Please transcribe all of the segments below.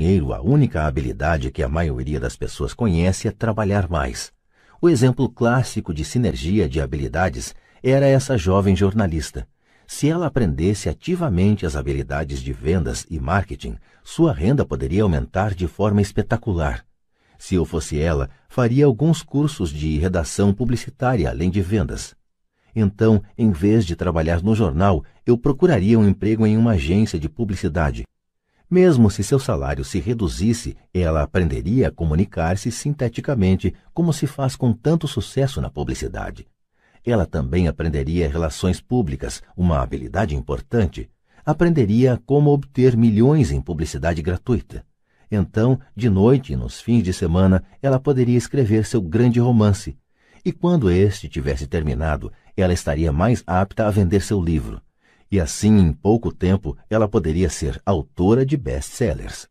dinheiro, a única habilidade que a maioria das pessoas conhece é trabalhar mais. O exemplo clássico de sinergia de habilidades era essa jovem jornalista. Se ela aprendesse ativamente as habilidades de vendas e marketing, sua renda poderia aumentar de forma espetacular. Se eu fosse ela, faria alguns cursos de redação publicitária além de vendas. Então, em vez de trabalhar no jornal, eu procuraria um emprego em uma agência de publicidade. Mesmo se seu salário se reduzisse, ela aprenderia a comunicar-se sinteticamente, como se faz com tanto sucesso na publicidade. Ela também aprenderia relações públicas, uma habilidade importante. Aprenderia como obter milhões em publicidade gratuita. Então, de noite e nos fins de semana, ela poderia escrever seu grande romance. E quando este tivesse terminado, ela estaria mais apta a vender seu livro e assim em pouco tempo ela poderia ser autora de best-sellers.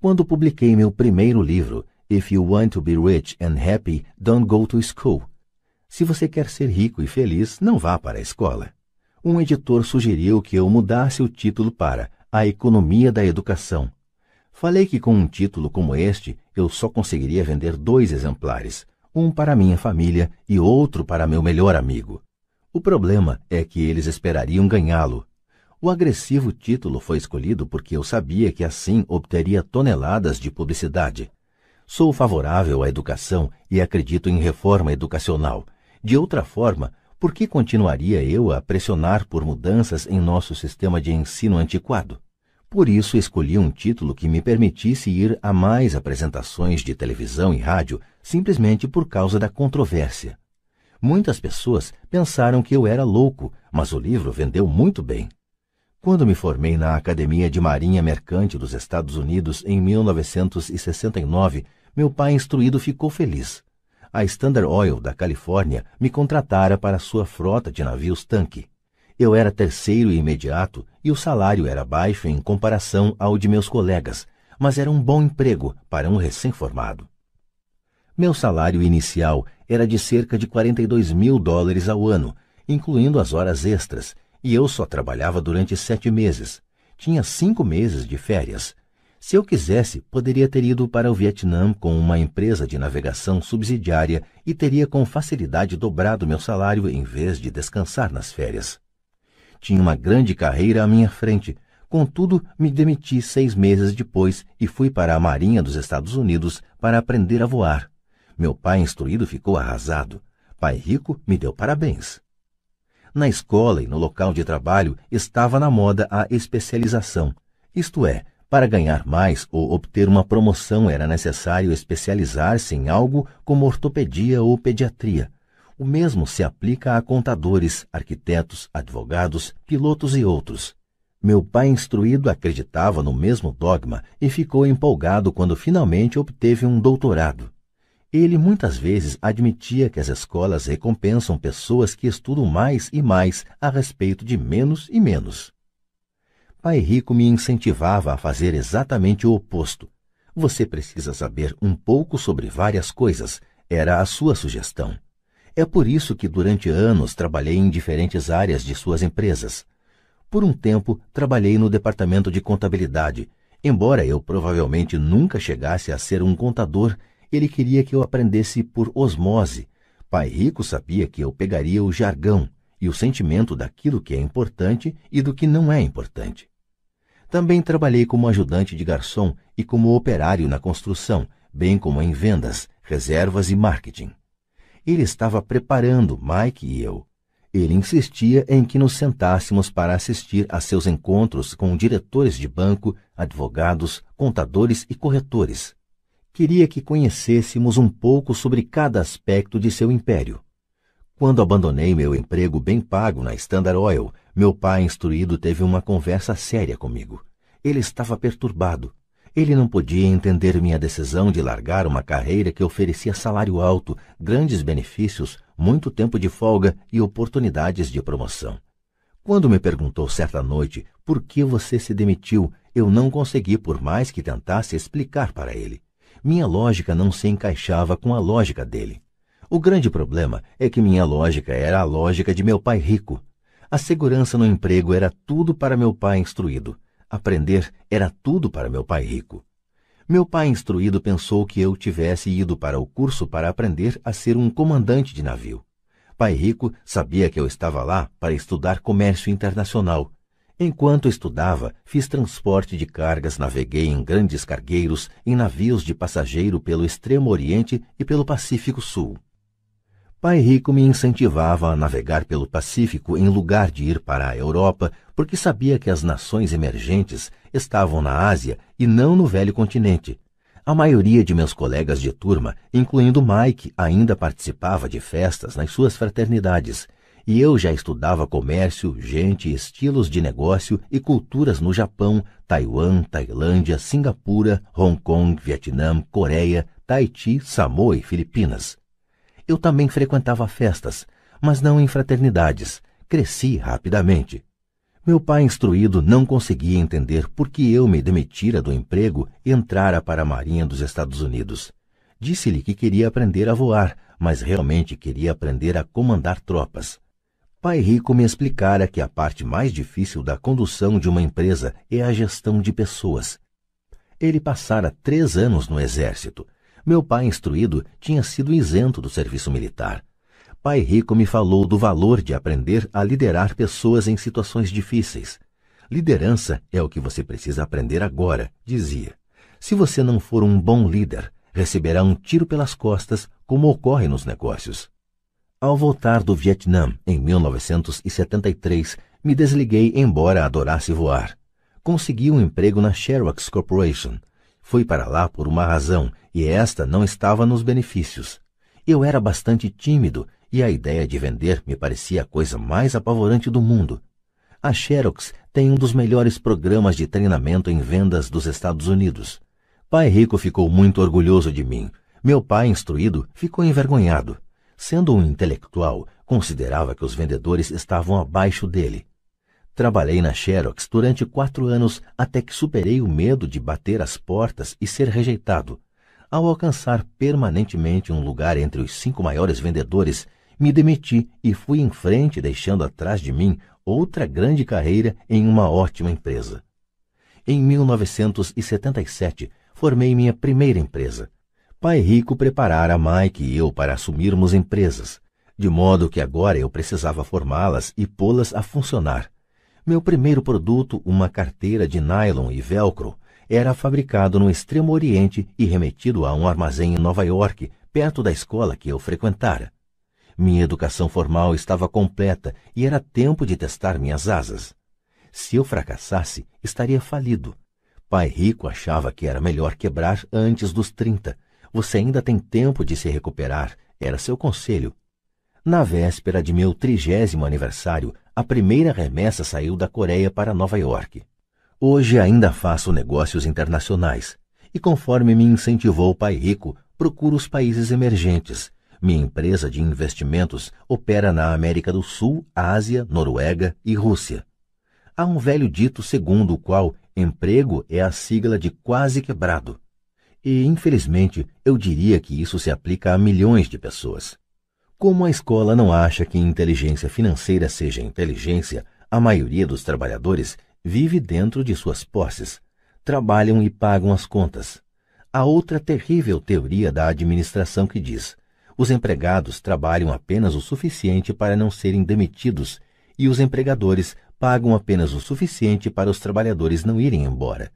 Quando publiquei meu primeiro livro, If You Want to Be Rich and Happy, Don't Go to School. Se você quer ser rico e feliz, não vá para a escola. Um editor sugeriu que eu mudasse o título para A Economia da Educação. Falei que com um título como este, eu só conseguiria vender dois exemplares, um para minha família e outro para meu melhor amigo. O problema é que eles esperariam ganhá-lo. O agressivo título foi escolhido porque eu sabia que assim obteria toneladas de publicidade. Sou favorável à educação e acredito em reforma educacional. De outra forma, por que continuaria eu a pressionar por mudanças em nosso sistema de ensino antiquado? Por isso escolhi um título que me permitisse ir a mais apresentações de televisão e rádio simplesmente por causa da controvérsia. Muitas pessoas pensaram que eu era louco, mas o livro vendeu muito bem. Quando me formei na Academia de Marinha Mercante dos Estados Unidos em 1969, meu pai instruído ficou feliz. A Standard Oil da Califórnia me contratara para sua frota de navios tanque. Eu era terceiro e imediato e o salário era baixo em comparação ao de meus colegas, mas era um bom emprego para um recém-formado. Meu salário inicial era de cerca de 42 mil dólares ao ano, incluindo as horas extras, e eu só trabalhava durante sete meses. Tinha cinco meses de férias. Se eu quisesse, poderia ter ido para o Vietnã com uma empresa de navegação subsidiária e teria com facilidade dobrado meu salário em vez de descansar nas férias. Tinha uma grande carreira à minha frente, contudo, me demiti seis meses depois e fui para a Marinha dos Estados Unidos para aprender a voar. Meu pai instruído ficou arrasado. Pai rico me deu parabéns. Na escola e no local de trabalho estava na moda a especialização. Isto é, para ganhar mais ou obter uma promoção era necessário especializar-se em algo como ortopedia ou pediatria. O mesmo se aplica a contadores, arquitetos, advogados, pilotos e outros. Meu pai instruído acreditava no mesmo dogma e ficou empolgado quando finalmente obteve um doutorado. Ele muitas vezes admitia que as escolas recompensam pessoas que estudam mais e mais a respeito de menos e menos. Pai Rico me incentivava a fazer exatamente o oposto. Você precisa saber um pouco sobre várias coisas, era a sua sugestão. É por isso que durante anos trabalhei em diferentes áreas de suas empresas. Por um tempo, trabalhei no departamento de contabilidade. Embora eu provavelmente nunca chegasse a ser um contador, ele queria que eu aprendesse por osmose. Pai Rico sabia que eu pegaria o jargão e o sentimento daquilo que é importante e do que não é importante. Também trabalhei como ajudante de garçom e como operário na construção, bem como em vendas, reservas e marketing. Ele estava preparando Mike e eu. Ele insistia em que nos sentássemos para assistir a seus encontros com diretores de banco, advogados, contadores e corretores queria que conhecêssemos um pouco sobre cada aspecto de seu império. Quando abandonei meu emprego bem pago na Standard Oil, meu pai instruído teve uma conversa séria comigo. Ele estava perturbado. Ele não podia entender minha decisão de largar uma carreira que oferecia salário alto, grandes benefícios, muito tempo de folga e oportunidades de promoção. Quando me perguntou certa noite por que você se demitiu, eu não consegui, por mais que tentasse explicar para ele. Minha lógica não se encaixava com a lógica dele. O grande problema é que minha lógica era a lógica de meu pai rico. A segurança no emprego era tudo para meu pai instruído. Aprender era tudo para meu pai rico. Meu pai instruído pensou que eu tivesse ido para o curso para aprender a ser um comandante de navio. Pai Rico sabia que eu estava lá para estudar comércio internacional. Enquanto estudava, fiz transporte de cargas, naveguei em grandes cargueiros, em navios de passageiro pelo Extremo Oriente e pelo Pacífico Sul. Pai Rico me incentivava a navegar pelo Pacífico em lugar de ir para a Europa, porque sabia que as nações emergentes estavam na Ásia e não no velho continente. A maioria de meus colegas de turma, incluindo Mike, ainda participava de festas nas suas fraternidades, e eu já estudava comércio, gente, estilos de negócio e culturas no Japão, Taiwan, Tailândia, Singapura, Hong Kong, Vietnã, Coreia, Tahiti, Samoa e Filipinas. Eu também frequentava festas, mas não em fraternidades. Cresci rapidamente. Meu pai instruído não conseguia entender por que eu me demitira do emprego e entrara para a Marinha dos Estados Unidos. Disse-lhe que queria aprender a voar, mas realmente queria aprender a comandar tropas. Pai Rico me explicara que a parte mais difícil da condução de uma empresa é a gestão de pessoas. Ele passara três anos no exército meu pai instruído tinha sido isento do serviço militar. Pai rico me falou do valor de aprender a liderar pessoas em situações difíceis. Liderança é o que você precisa aprender agora, dizia. Se você não for um bom líder, receberá um tiro pelas costas, como ocorre nos negócios. Ao voltar do Vietnã, em 1973, me desliguei embora adorasse voar. Consegui um emprego na Xerox Corporation. Fui para lá por uma razão e esta não estava nos benefícios. Eu era bastante tímido e a ideia de vender me parecia a coisa mais apavorante do mundo. A Xerox tem um dos melhores programas de treinamento em vendas dos Estados Unidos. Pai Rico ficou muito orgulhoso de mim. Meu pai, instruído, ficou envergonhado. Sendo um intelectual, considerava que os vendedores estavam abaixo dele. Trabalhei na Xerox durante quatro anos até que superei o medo de bater as portas e ser rejeitado. Ao alcançar permanentemente um lugar entre os cinco maiores vendedores, me demiti e fui em frente, deixando atrás de mim outra grande carreira em uma ótima empresa. Em 1977, formei minha primeira empresa. Pai Rico preparara Mike e eu para assumirmos empresas, de modo que agora eu precisava formá-las e pô-las a funcionar. Meu primeiro produto, uma carteira de nylon e velcro, era fabricado no Extremo Oriente e remetido a um armazém em Nova York, perto da escola que eu frequentara. Minha educação formal estava completa e era tempo de testar minhas asas. Se eu fracassasse, estaria falido. Pai rico achava que era melhor quebrar antes dos trinta. Você ainda tem tempo de se recuperar, era seu conselho. Na véspera de meu trigésimo aniversário, a primeira remessa saiu da Coreia para Nova York. Hoje ainda faço negócios internacionais e, conforme me incentivou o pai rico, procuro os países emergentes. Minha empresa de investimentos opera na América do Sul, Ásia, Noruega e Rússia. Há um velho dito segundo o qual emprego é a sigla de quase quebrado. E, infelizmente, eu diria que isso se aplica a milhões de pessoas. Como a escola não acha que inteligência financeira seja inteligência, a maioria dos trabalhadores vive dentro de suas posses, trabalham e pagam as contas. Há outra terrível teoria da administração que diz: os empregados trabalham apenas o suficiente para não serem demitidos e os empregadores pagam apenas o suficiente para os trabalhadores não irem embora.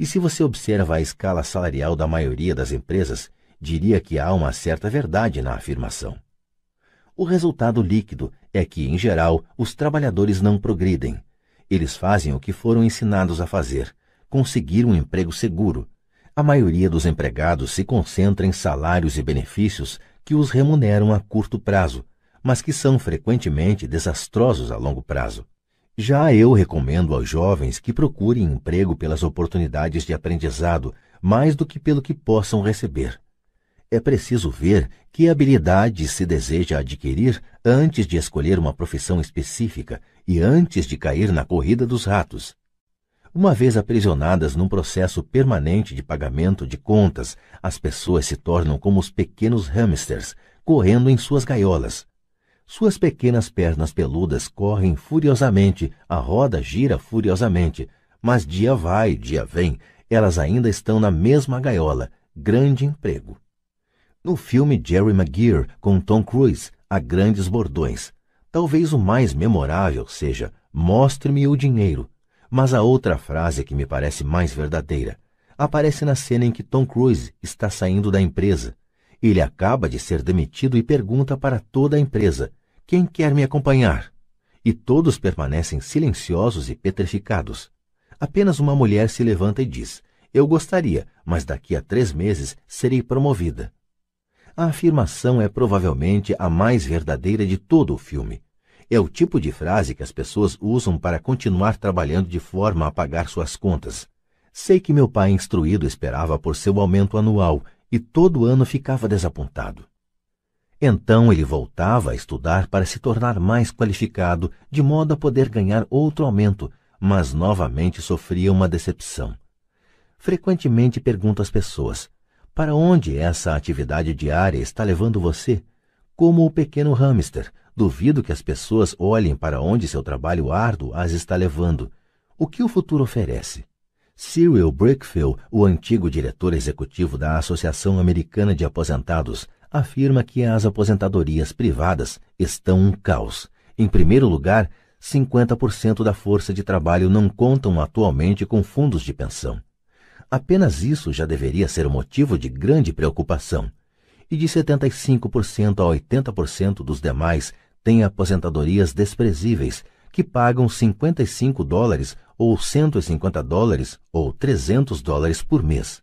E se você observa a escala salarial da maioria das empresas, diria que há uma certa verdade na afirmação. O resultado líquido é que, em geral, os trabalhadores não progridem, eles fazem o que foram ensinados a fazer, conseguir um emprego seguro. A maioria dos empregados se concentra em salários e benefícios que os remuneram a curto prazo, mas que são frequentemente desastrosos a longo prazo. Já eu recomendo aos jovens que procurem emprego pelas oportunidades de aprendizado mais do que pelo que possam receber. É preciso ver que habilidades se deseja adquirir antes de escolher uma profissão específica e antes de cair na corrida dos ratos. Uma vez aprisionadas num processo permanente de pagamento de contas, as pessoas se tornam como os pequenos hamsters, correndo em suas gaiolas. Suas pequenas pernas peludas correm furiosamente, a roda gira furiosamente, mas dia vai, dia vem, Elas ainda estão na mesma gaiola, grande emprego. No filme Jerry Maguire, com Tom Cruise, há grandes bordões. Talvez o mais memorável seja Mostre-me o dinheiro. Mas a outra frase que me parece mais verdadeira aparece na cena em que Tom Cruise está saindo da empresa. Ele acaba de ser demitido e pergunta para toda a empresa: Quem quer me acompanhar? E todos permanecem silenciosos e petrificados. Apenas uma mulher se levanta e diz: Eu gostaria, mas daqui a três meses serei promovida. A afirmação é provavelmente a mais verdadeira de todo o filme. É o tipo de frase que as pessoas usam para continuar trabalhando de forma a pagar suas contas. Sei que meu pai instruído esperava por seu aumento anual e todo ano ficava desapontado. Então ele voltava a estudar para se tornar mais qualificado, de modo a poder ganhar outro aumento, mas novamente sofria uma decepção. Frequentemente pergunto às pessoas: para onde essa atividade diária está levando você? Como o pequeno hamster, duvido que as pessoas olhem para onde seu trabalho árduo as está levando. O que o futuro oferece? Cyril Brickfield, o antigo diretor executivo da Associação Americana de Aposentados, afirma que as aposentadorias privadas estão um caos. Em primeiro lugar, 50% da força de trabalho não contam atualmente com fundos de pensão. Apenas isso já deveria ser motivo de grande preocupação. E de 75% a 80% dos demais têm aposentadorias desprezíveis, que pagam 55 dólares ou 150 dólares ou 300 dólares por mês.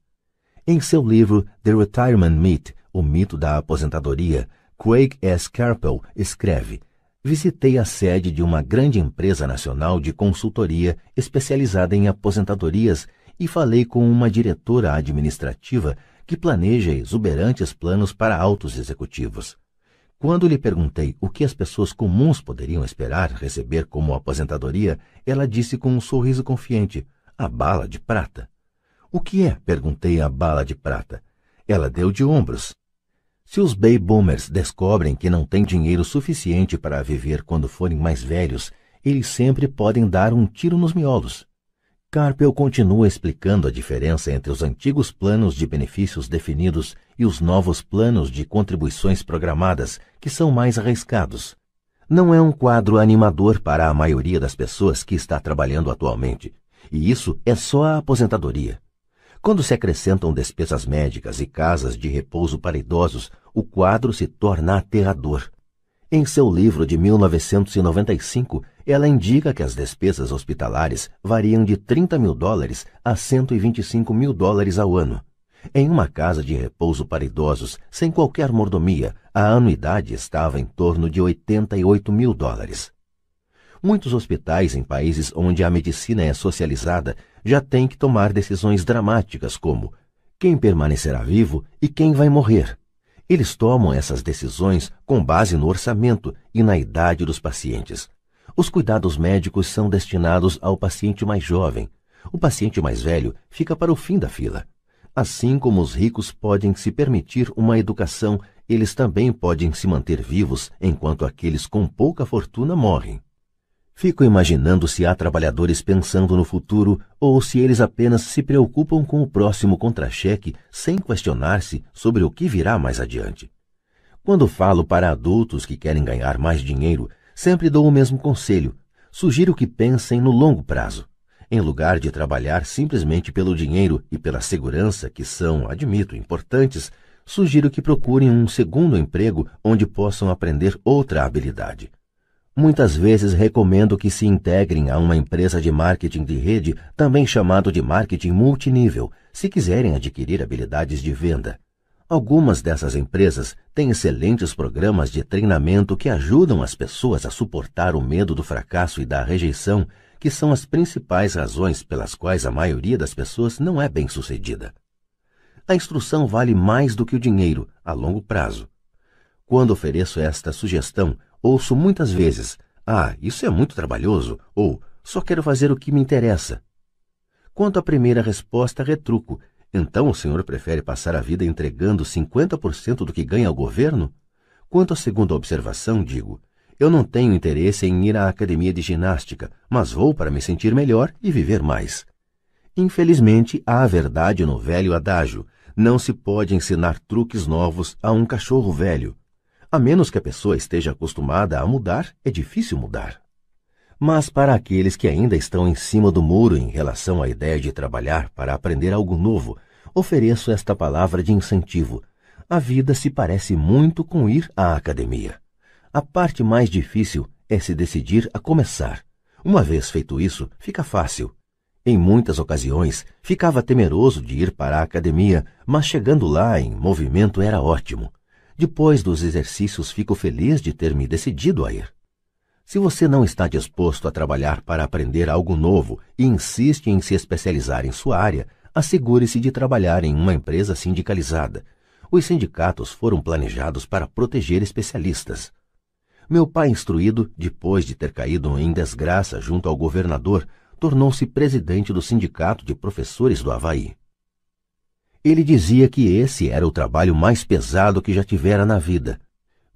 Em seu livro The Retirement Myth, o mito da aposentadoria, Craig S. Carpel escreve: Visitei a sede de uma grande empresa nacional de consultoria especializada em aposentadorias e falei com uma diretora administrativa que planeja exuberantes planos para altos executivos. Quando lhe perguntei o que as pessoas comuns poderiam esperar receber como aposentadoria, ela disse com um sorriso confiante: a bala de prata. O que é? perguntei a bala de prata. Ela deu de ombros. Se os baby boomers descobrem que não têm dinheiro suficiente para viver quando forem mais velhos, eles sempre podem dar um tiro nos miolos. Carpel continua explicando a diferença entre os antigos planos de benefícios definidos e os novos planos de contribuições programadas, que são mais arriscados. Não é um quadro animador para a maioria das pessoas que está trabalhando atualmente, e isso é só a aposentadoria. Quando se acrescentam despesas médicas e casas de repouso para idosos, o quadro se torna aterrador. Em seu livro de 1995, ela indica que as despesas hospitalares variam de 30 mil dólares a 125 mil dólares ao ano. Em uma casa de repouso para idosos, sem qualquer mordomia, a anuidade estava em torno de 88 mil dólares. Muitos hospitais em países onde a medicina é socializada já têm que tomar decisões dramáticas como quem permanecerá vivo e quem vai morrer. Eles tomam essas decisões com base no orçamento e na idade dos pacientes. Os cuidados médicos são destinados ao paciente mais jovem. O paciente mais velho fica para o fim da fila. Assim como os ricos podem se permitir uma educação, eles também podem se manter vivos enquanto aqueles com pouca fortuna morrem. Fico imaginando se há trabalhadores pensando no futuro ou se eles apenas se preocupam com o próximo contra-cheque sem questionar-se sobre o que virá mais adiante. Quando falo para adultos que querem ganhar mais dinheiro, Sempre dou o mesmo conselho. Sugiro que pensem no longo prazo. Em lugar de trabalhar simplesmente pelo dinheiro e pela segurança, que são, admito, importantes, sugiro que procurem um segundo emprego onde possam aprender outra habilidade. Muitas vezes recomendo que se integrem a uma empresa de marketing de rede, também chamado de marketing multinível, se quiserem adquirir habilidades de venda. Algumas dessas empresas têm excelentes programas de treinamento que ajudam as pessoas a suportar o medo do fracasso e da rejeição, que são as principais razões pelas quais a maioria das pessoas não é bem-sucedida. A instrução vale mais do que o dinheiro a longo prazo. Quando ofereço esta sugestão, ouço muitas vezes: Ah, isso é muito trabalhoso, ou só quero fazer o que me interessa. Quanto à primeira resposta, retruco então o senhor prefere passar a vida entregando 50% do que ganha ao governo? Quanto à segunda observação, digo, eu não tenho interesse em ir à academia de ginástica, mas vou para me sentir melhor e viver mais. Infelizmente, há a verdade no velho adágio: não se pode ensinar truques novos a um cachorro velho. A menos que a pessoa esteja acostumada a mudar, é difícil mudar. Mas para aqueles que ainda estão em cima do muro em relação à ideia de trabalhar para aprender algo novo, ofereço esta palavra de incentivo. A vida se parece muito com ir à academia. A parte mais difícil é se decidir a começar. Uma vez feito isso, fica fácil. Em muitas ocasiões, ficava temeroso de ir para a academia, mas chegando lá em movimento era ótimo. Depois dos exercícios, fico feliz de ter me decidido a ir. Se você não está disposto a trabalhar para aprender algo novo e insiste em se especializar em sua área, assegure-se de trabalhar em uma empresa sindicalizada. Os sindicatos foram planejados para proteger especialistas. Meu pai instruído, depois de ter caído em desgraça junto ao governador, tornou-se presidente do Sindicato de Professores do Havaí. Ele dizia que esse era o trabalho mais pesado que já tivera na vida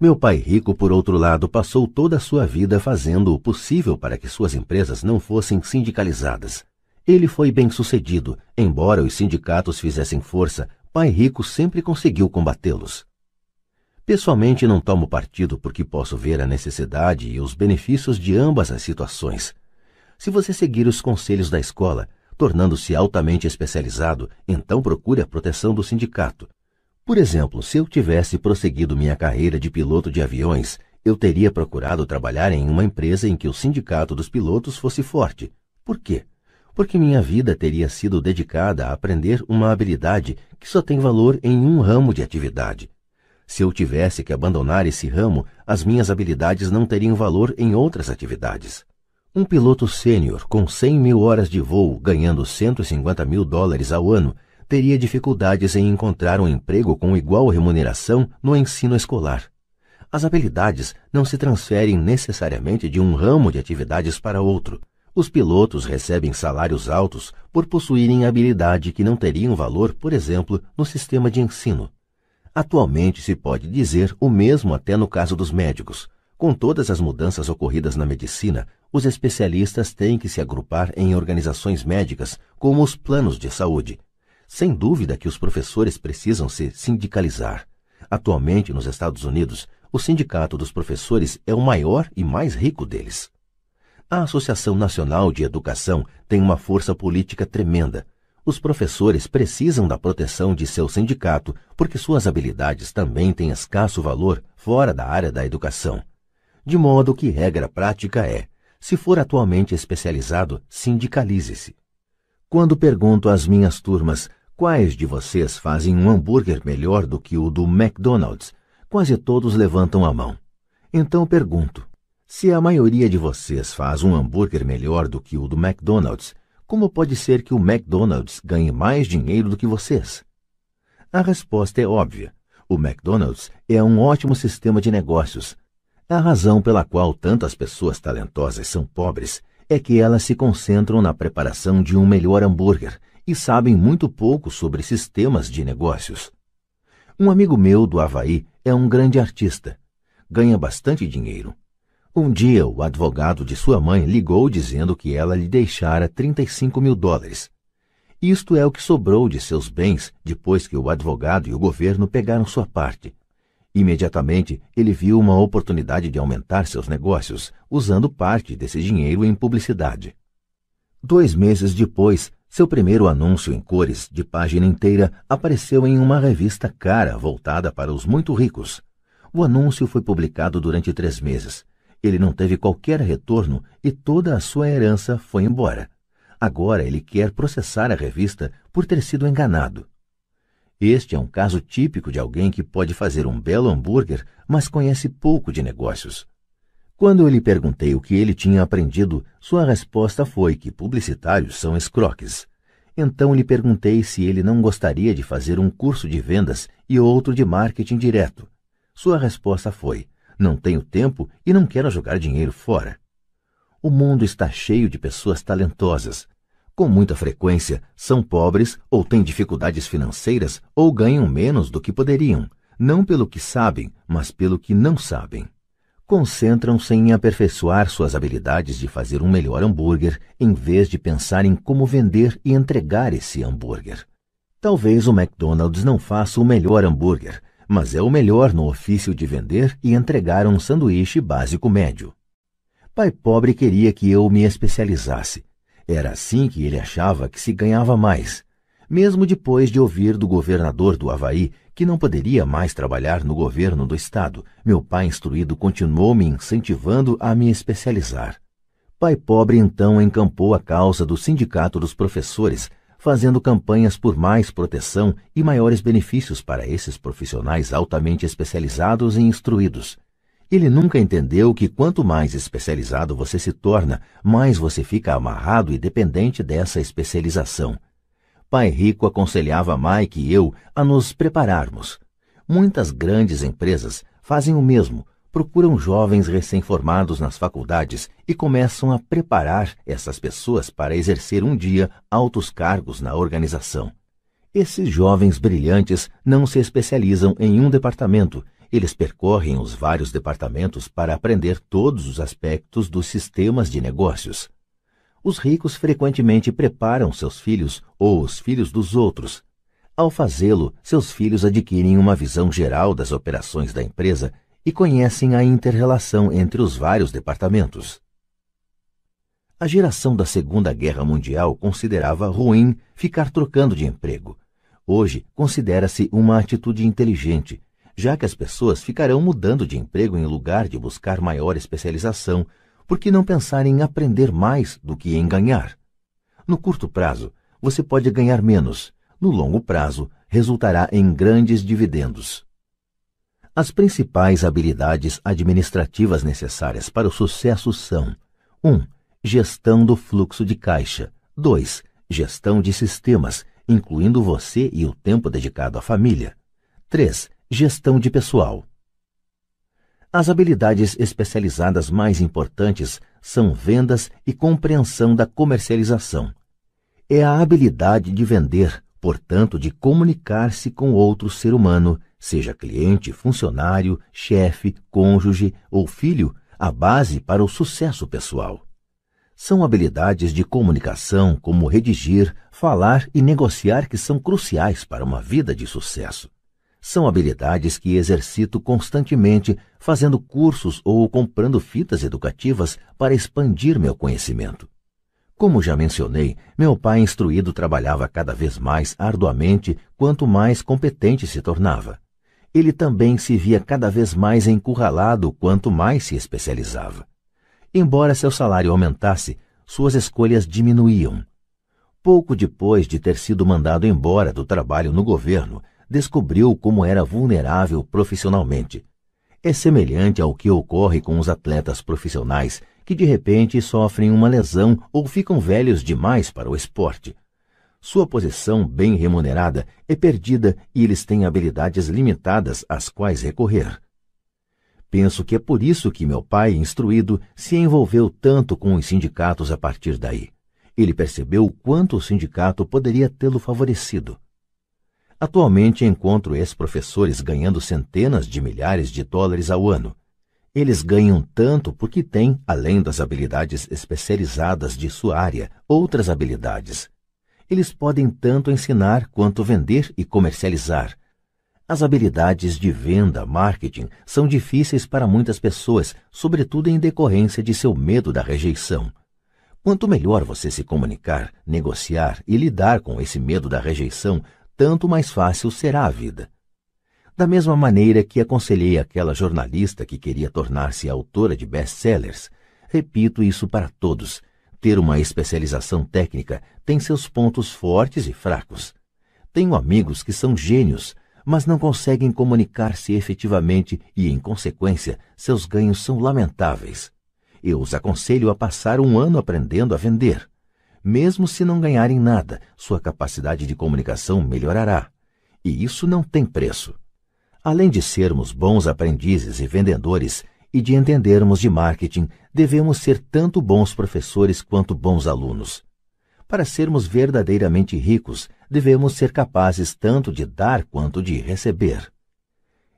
meu pai rico, por outro lado, passou toda a sua vida fazendo o possível para que suas empresas não fossem sindicalizadas. Ele foi bem sucedido, embora os sindicatos fizessem força, pai rico sempre conseguiu combatê-los. Pessoalmente não tomo partido porque posso ver a necessidade e os benefícios de ambas as situações. Se você seguir os conselhos da escola, tornando-se altamente especializado, então procure a proteção do sindicato, por exemplo, se eu tivesse prosseguido minha carreira de piloto de aviões, eu teria procurado trabalhar em uma empresa em que o sindicato dos pilotos fosse forte. Por quê? Porque minha vida teria sido dedicada a aprender uma habilidade que só tem valor em um ramo de atividade. Se eu tivesse que abandonar esse ramo, as minhas habilidades não teriam valor em outras atividades. Um piloto sênior com 100 mil horas de voo, ganhando 150 mil dólares ao ano, teria dificuldades em encontrar um emprego com igual remuneração no ensino escolar. As habilidades não se transferem necessariamente de um ramo de atividades para outro. Os pilotos recebem salários altos por possuírem habilidade que não teriam valor, por exemplo, no sistema de ensino. Atualmente se pode dizer o mesmo até no caso dos médicos. Com todas as mudanças ocorridas na medicina, os especialistas têm que se agrupar em organizações médicas, como os planos de saúde, sem dúvida que os professores precisam se sindicalizar. Atualmente, nos Estados Unidos, o Sindicato dos Professores é o maior e mais rico deles. A Associação Nacional de Educação tem uma força política tremenda. Os professores precisam da proteção de seu sindicato porque suas habilidades também têm escasso valor fora da área da educação. De modo que regra prática é: se for atualmente especializado, sindicalize-se. Quando pergunto às minhas turmas Quais de vocês fazem um hambúrguer melhor do que o do McDonald's? Quase todos levantam a mão. Então pergunto: se a maioria de vocês faz um hambúrguer melhor do que o do McDonald's, como pode ser que o McDonald's ganhe mais dinheiro do que vocês? A resposta é óbvia. O McDonald's é um ótimo sistema de negócios. A razão pela qual tantas pessoas talentosas são pobres é que elas se concentram na preparação de um melhor hambúrguer e sabem muito pouco sobre sistemas de negócios. Um amigo meu do Havaí é um grande artista. Ganha bastante dinheiro. Um dia, o advogado de sua mãe ligou dizendo que ela lhe deixara 35 mil dólares. Isto é o que sobrou de seus bens depois que o advogado e o governo pegaram sua parte. Imediatamente, ele viu uma oportunidade de aumentar seus negócios, usando parte desse dinheiro em publicidade. Dois meses depois, seu primeiro anúncio em cores, de página inteira, apareceu em uma revista cara voltada para os muito ricos. O anúncio foi publicado durante três meses. Ele não teve qualquer retorno e toda a sua herança foi embora. Agora ele quer processar a revista por ter sido enganado. Este é um caso típico de alguém que pode fazer um belo hambúrguer, mas conhece pouco de negócios. Quando eu lhe perguntei o que ele tinha aprendido, sua resposta foi que publicitários são escroques. Então lhe perguntei se ele não gostaria de fazer um curso de vendas e outro de marketing direto. Sua resposta foi: Não tenho tempo e não quero jogar dinheiro fora. O mundo está cheio de pessoas talentosas. Com muita frequência, são pobres ou têm dificuldades financeiras ou ganham menos do que poderiam, não pelo que sabem, mas pelo que não sabem. concentram-se em aperfeiçoar suas habilidades de fazer um melhor hambúrguer em vez de pensar em como vender e entregar esse hambúrguer. Talvez o McDonald's não faça o melhor hambúrguer, mas é o melhor no ofício de vender e entregar um sanduíche básico médio. Pai pobre queria que eu me especializasse. Era assim que ele achava que se ganhava mais, mesmo depois de ouvir do governador do Havaí que não poderia mais trabalhar no governo do estado. Meu pai instruído continuou me incentivando a me especializar. Pai pobre então encampou a causa do Sindicato dos Professores, fazendo campanhas por mais proteção e maiores benefícios para esses profissionais altamente especializados e instruídos. Ele nunca entendeu que quanto mais especializado você se torna, mais você fica amarrado e dependente dessa especialização. Pai Rico aconselhava Mike e eu a nos prepararmos. Muitas grandes empresas fazem o mesmo, procuram jovens recém-formados nas faculdades e começam a preparar essas pessoas para exercer um dia altos cargos na organização. Esses jovens brilhantes não se especializam em um departamento, eles percorrem os vários departamentos para aprender todos os aspectos dos sistemas de negócios. Os ricos frequentemente preparam seus filhos ou os filhos dos outros. Ao fazê-lo, seus filhos adquirem uma visão geral das operações da empresa e conhecem a interrelação entre os vários departamentos. A geração da Segunda Guerra Mundial considerava ruim ficar trocando de emprego. Hoje, considera-se uma atitude inteligente, já que as pessoas ficarão mudando de emprego em lugar de buscar maior especialização por que não pensar em aprender mais do que em ganhar? No curto prazo, você pode ganhar menos. No longo prazo, resultará em grandes dividendos. As principais habilidades administrativas necessárias para o sucesso são: 1. Um, gestão do fluxo de caixa. 2. Gestão de sistemas, incluindo você e o tempo dedicado à família. 3. Gestão de pessoal. As habilidades especializadas mais importantes são vendas e compreensão da comercialização. É a habilidade de vender, portanto, de comunicar-se com outro ser humano, seja cliente, funcionário, chefe, cônjuge ou filho, a base para o sucesso pessoal. São habilidades de comunicação como redigir, falar e negociar que são cruciais para uma vida de sucesso. São habilidades que exercito constantemente, fazendo cursos ou comprando fitas educativas para expandir meu conhecimento. Como já mencionei, meu pai instruído trabalhava cada vez mais arduamente quanto mais competente se tornava. Ele também se via cada vez mais encurralado quanto mais se especializava. Embora seu salário aumentasse, suas escolhas diminuíam. Pouco depois de ter sido mandado embora do trabalho no governo, descobriu como era vulnerável profissionalmente. É semelhante ao que ocorre com os atletas profissionais que de repente sofrem uma lesão ou ficam velhos demais para o esporte. Sua posição bem remunerada é perdida e eles têm habilidades limitadas às quais recorrer. Penso que é por isso que meu pai, instruído, se envolveu tanto com os sindicatos a partir daí. Ele percebeu o quanto o sindicato poderia tê-lo favorecido. Atualmente encontro ex-professores ganhando centenas de milhares de dólares ao ano. Eles ganham tanto porque têm, além das habilidades especializadas de sua área, outras habilidades. Eles podem tanto ensinar quanto vender e comercializar. As habilidades de venda, marketing, são difíceis para muitas pessoas, sobretudo em decorrência de seu medo da rejeição. Quanto melhor você se comunicar, negociar e lidar com esse medo da rejeição, tanto mais fácil será a vida. Da mesma maneira que aconselhei aquela jornalista que queria tornar-se autora de best-sellers, repito isso para todos. Ter uma especialização técnica tem seus pontos fortes e fracos. Tenho amigos que são gênios, mas não conseguem comunicar-se efetivamente e, em consequência, seus ganhos são lamentáveis. Eu os aconselho a passar um ano aprendendo a vender. Mesmo se não ganharem nada, sua capacidade de comunicação melhorará. E isso não tem preço. Além de sermos bons aprendizes e vendedores e de entendermos de marketing, devemos ser tanto bons professores quanto bons alunos. Para sermos verdadeiramente ricos, devemos ser capazes tanto de dar quanto de receber.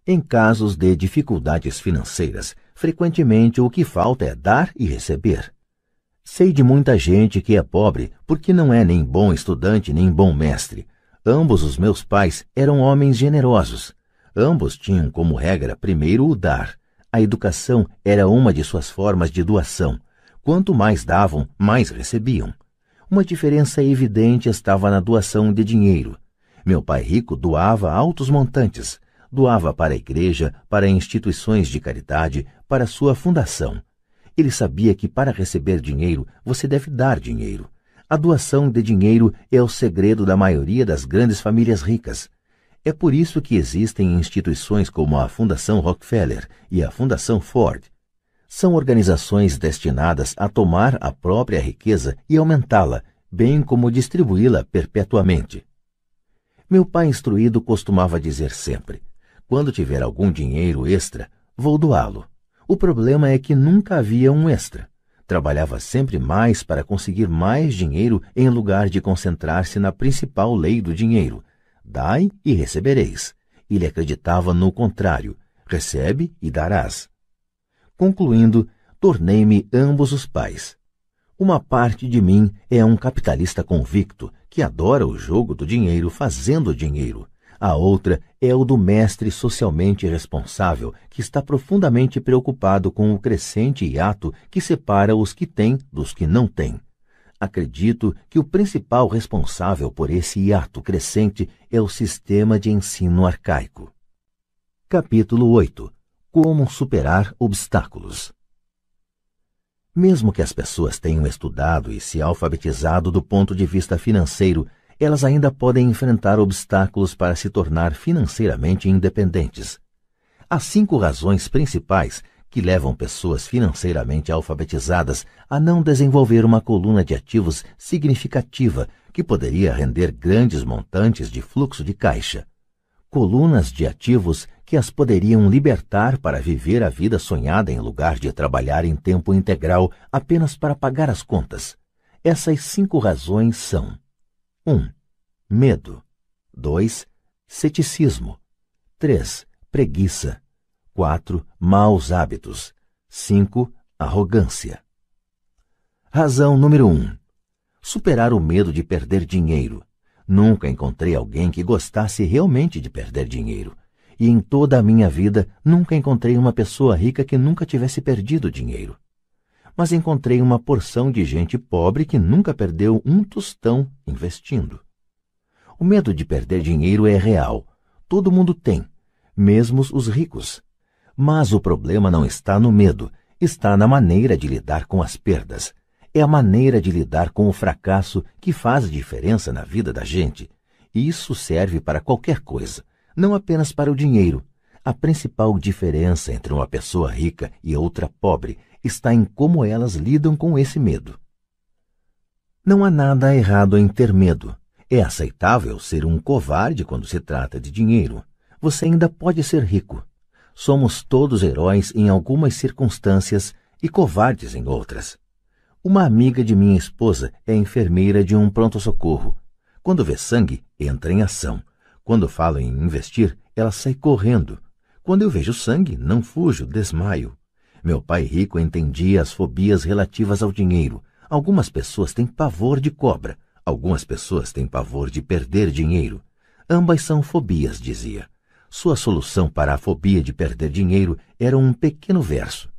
Em casos de dificuldades financeiras, Frequentemente o que falta é dar e receber. Sei de muita gente que é pobre porque não é nem bom estudante nem bom mestre. Ambos os meus pais eram homens generosos. Ambos tinham como regra primeiro o dar. A educação era uma de suas formas de doação. Quanto mais davam, mais recebiam. Uma diferença evidente estava na doação de dinheiro. Meu pai rico doava altos montantes, doava para a igreja, para instituições de caridade, para sua fundação. Ele sabia que para receber dinheiro você deve dar dinheiro. A doação de dinheiro é o segredo da maioria das grandes famílias ricas. É por isso que existem instituições como a Fundação Rockefeller e a Fundação Ford. São organizações destinadas a tomar a própria riqueza e aumentá-la, bem como distribuí-la perpetuamente. Meu pai instruído costumava dizer sempre: quando tiver algum dinheiro extra, vou doá-lo. O problema é que nunca havia um extra. Trabalhava sempre mais para conseguir mais dinheiro em lugar de concentrar-se na principal lei do dinheiro: dai e recebereis. Ele acreditava no contrário: recebe e darás. Concluindo, tornei-me ambos os pais. Uma parte de mim é um capitalista convicto que adora o jogo do dinheiro fazendo dinheiro a outra é o do mestre socialmente responsável, que está profundamente preocupado com o crescente hiato que separa os que têm dos que não têm. Acredito que o principal responsável por esse hiato crescente é o sistema de ensino arcaico. Capítulo 8 Como superar obstáculos. Mesmo que as pessoas tenham estudado e se alfabetizado do ponto de vista financeiro, elas ainda podem enfrentar obstáculos para se tornar financeiramente independentes. Há cinco razões principais que levam pessoas financeiramente alfabetizadas a não desenvolver uma coluna de ativos significativa que poderia render grandes montantes de fluxo de caixa. Colunas de ativos que as poderiam libertar para viver a vida sonhada em lugar de trabalhar em tempo integral apenas para pagar as contas. Essas cinco razões são 1. Medo. 2. Ceticismo. 3. Preguiça. 4. Maus hábitos. 5. Arrogância. Razão número 1. Superar o medo de perder dinheiro. Nunca encontrei alguém que gostasse realmente de perder dinheiro. E em toda a minha vida nunca encontrei uma pessoa rica que nunca tivesse perdido dinheiro mas encontrei uma porção de gente pobre que nunca perdeu um tostão investindo. O medo de perder dinheiro é real. Todo mundo tem, mesmo os ricos. Mas o problema não está no medo, está na maneira de lidar com as perdas. É a maneira de lidar com o fracasso que faz diferença na vida da gente. E isso serve para qualquer coisa, não apenas para o dinheiro. A principal diferença entre uma pessoa rica e outra pobre está em como elas lidam com esse medo. Não há nada errado em ter medo. É aceitável ser um covarde quando se trata de dinheiro. Você ainda pode ser rico. Somos todos heróis em algumas circunstâncias e covardes em outras. Uma amiga de minha esposa é enfermeira de um pronto-socorro. Quando vê sangue, entra em ação. Quando falo em investir, ela sai correndo. Quando eu vejo sangue, não fujo, desmaio. Meu pai rico entendia as fobias relativas ao dinheiro. Algumas pessoas têm pavor de cobra, algumas pessoas têm pavor de perder dinheiro. Ambas são fobias, dizia. Sua solução para a fobia de perder dinheiro era um pequeno verso.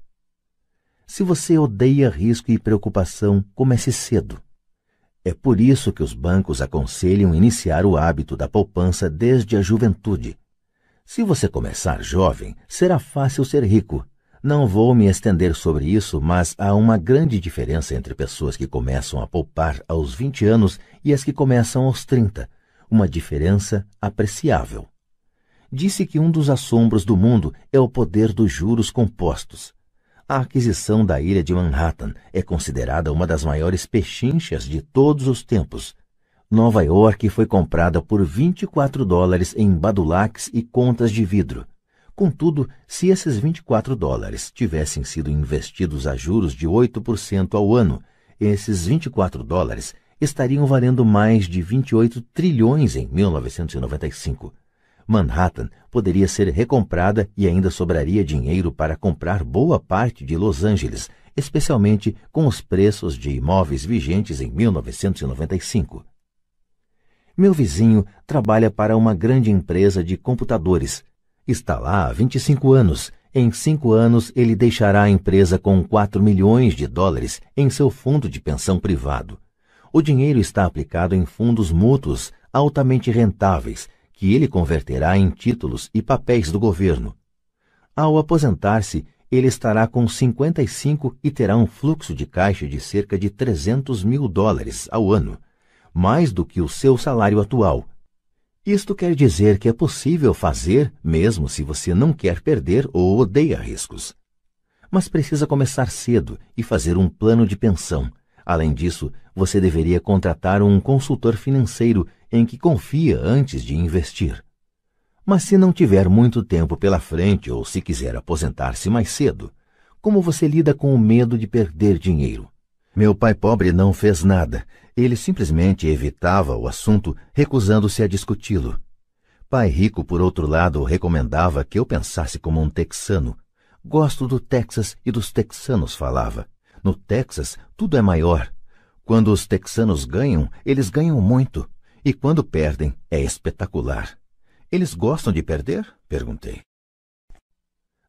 Se você odeia risco e preocupação, comece cedo. É por isso que os bancos aconselham iniciar o hábito da poupança desde a juventude. Se você começar jovem, será fácil ser rico não vou me estender sobre isso, mas há uma grande diferença entre pessoas que começam a poupar aos 20 anos e as que começam aos 30. Uma diferença apreciável. Disse que um dos assombros do mundo é o poder dos juros compostos. A aquisição da ilha de Manhattan é considerada uma das maiores pechinchas de todos os tempos. Nova York foi comprada por 24 dólares em badulaques e contas de vidro. Contudo, se esses 24 dólares tivessem sido investidos a juros de 8% ao ano, esses 24 dólares estariam valendo mais de 28 trilhões em 1995. Manhattan poderia ser recomprada e ainda sobraria dinheiro para comprar boa parte de Los Angeles, especialmente com os preços de imóveis vigentes em 1995. Meu vizinho trabalha para uma grande empresa de computadores. Está lá há 25 anos. Em cinco anos, ele deixará a empresa com 4 milhões de dólares em seu fundo de pensão privado. O dinheiro está aplicado em fundos mútuos altamente rentáveis que ele converterá em títulos e papéis do governo. Ao aposentar-se, ele estará com 55 e terá um fluxo de caixa de cerca de 300 mil dólares ao ano, mais do que o seu salário atual. Isto quer dizer que é possível fazer mesmo se você não quer perder ou odeia riscos. Mas precisa começar cedo e fazer um plano de pensão. Além disso, você deveria contratar um consultor financeiro em que confia antes de investir. Mas se não tiver muito tempo pela frente ou se quiser aposentar-se mais cedo, como você lida com o medo de perder dinheiro? Meu pai pobre não fez nada. Ele simplesmente evitava o assunto, recusando-se a discuti-lo. Pai rico, por outro lado, recomendava que eu pensasse como um texano. Gosto do Texas e dos texanos, falava. No Texas, tudo é maior. Quando os texanos ganham, eles ganham muito. E quando perdem, é espetacular. Eles gostam de perder? perguntei.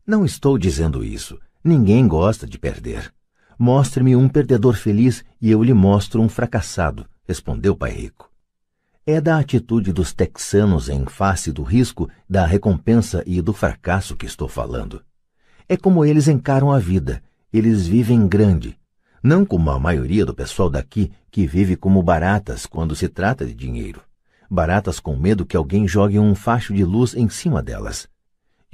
Não estou dizendo isso. Ninguém gosta de perder. Mostre-me um perdedor feliz e eu lhe mostro um fracassado, respondeu Pai Rico. É da atitude dos texanos em face do risco, da recompensa e do fracasso que estou falando. É como eles encaram a vida. Eles vivem grande, não como a maioria do pessoal daqui que vive como baratas quando se trata de dinheiro. Baratas com medo que alguém jogue um facho de luz em cima delas.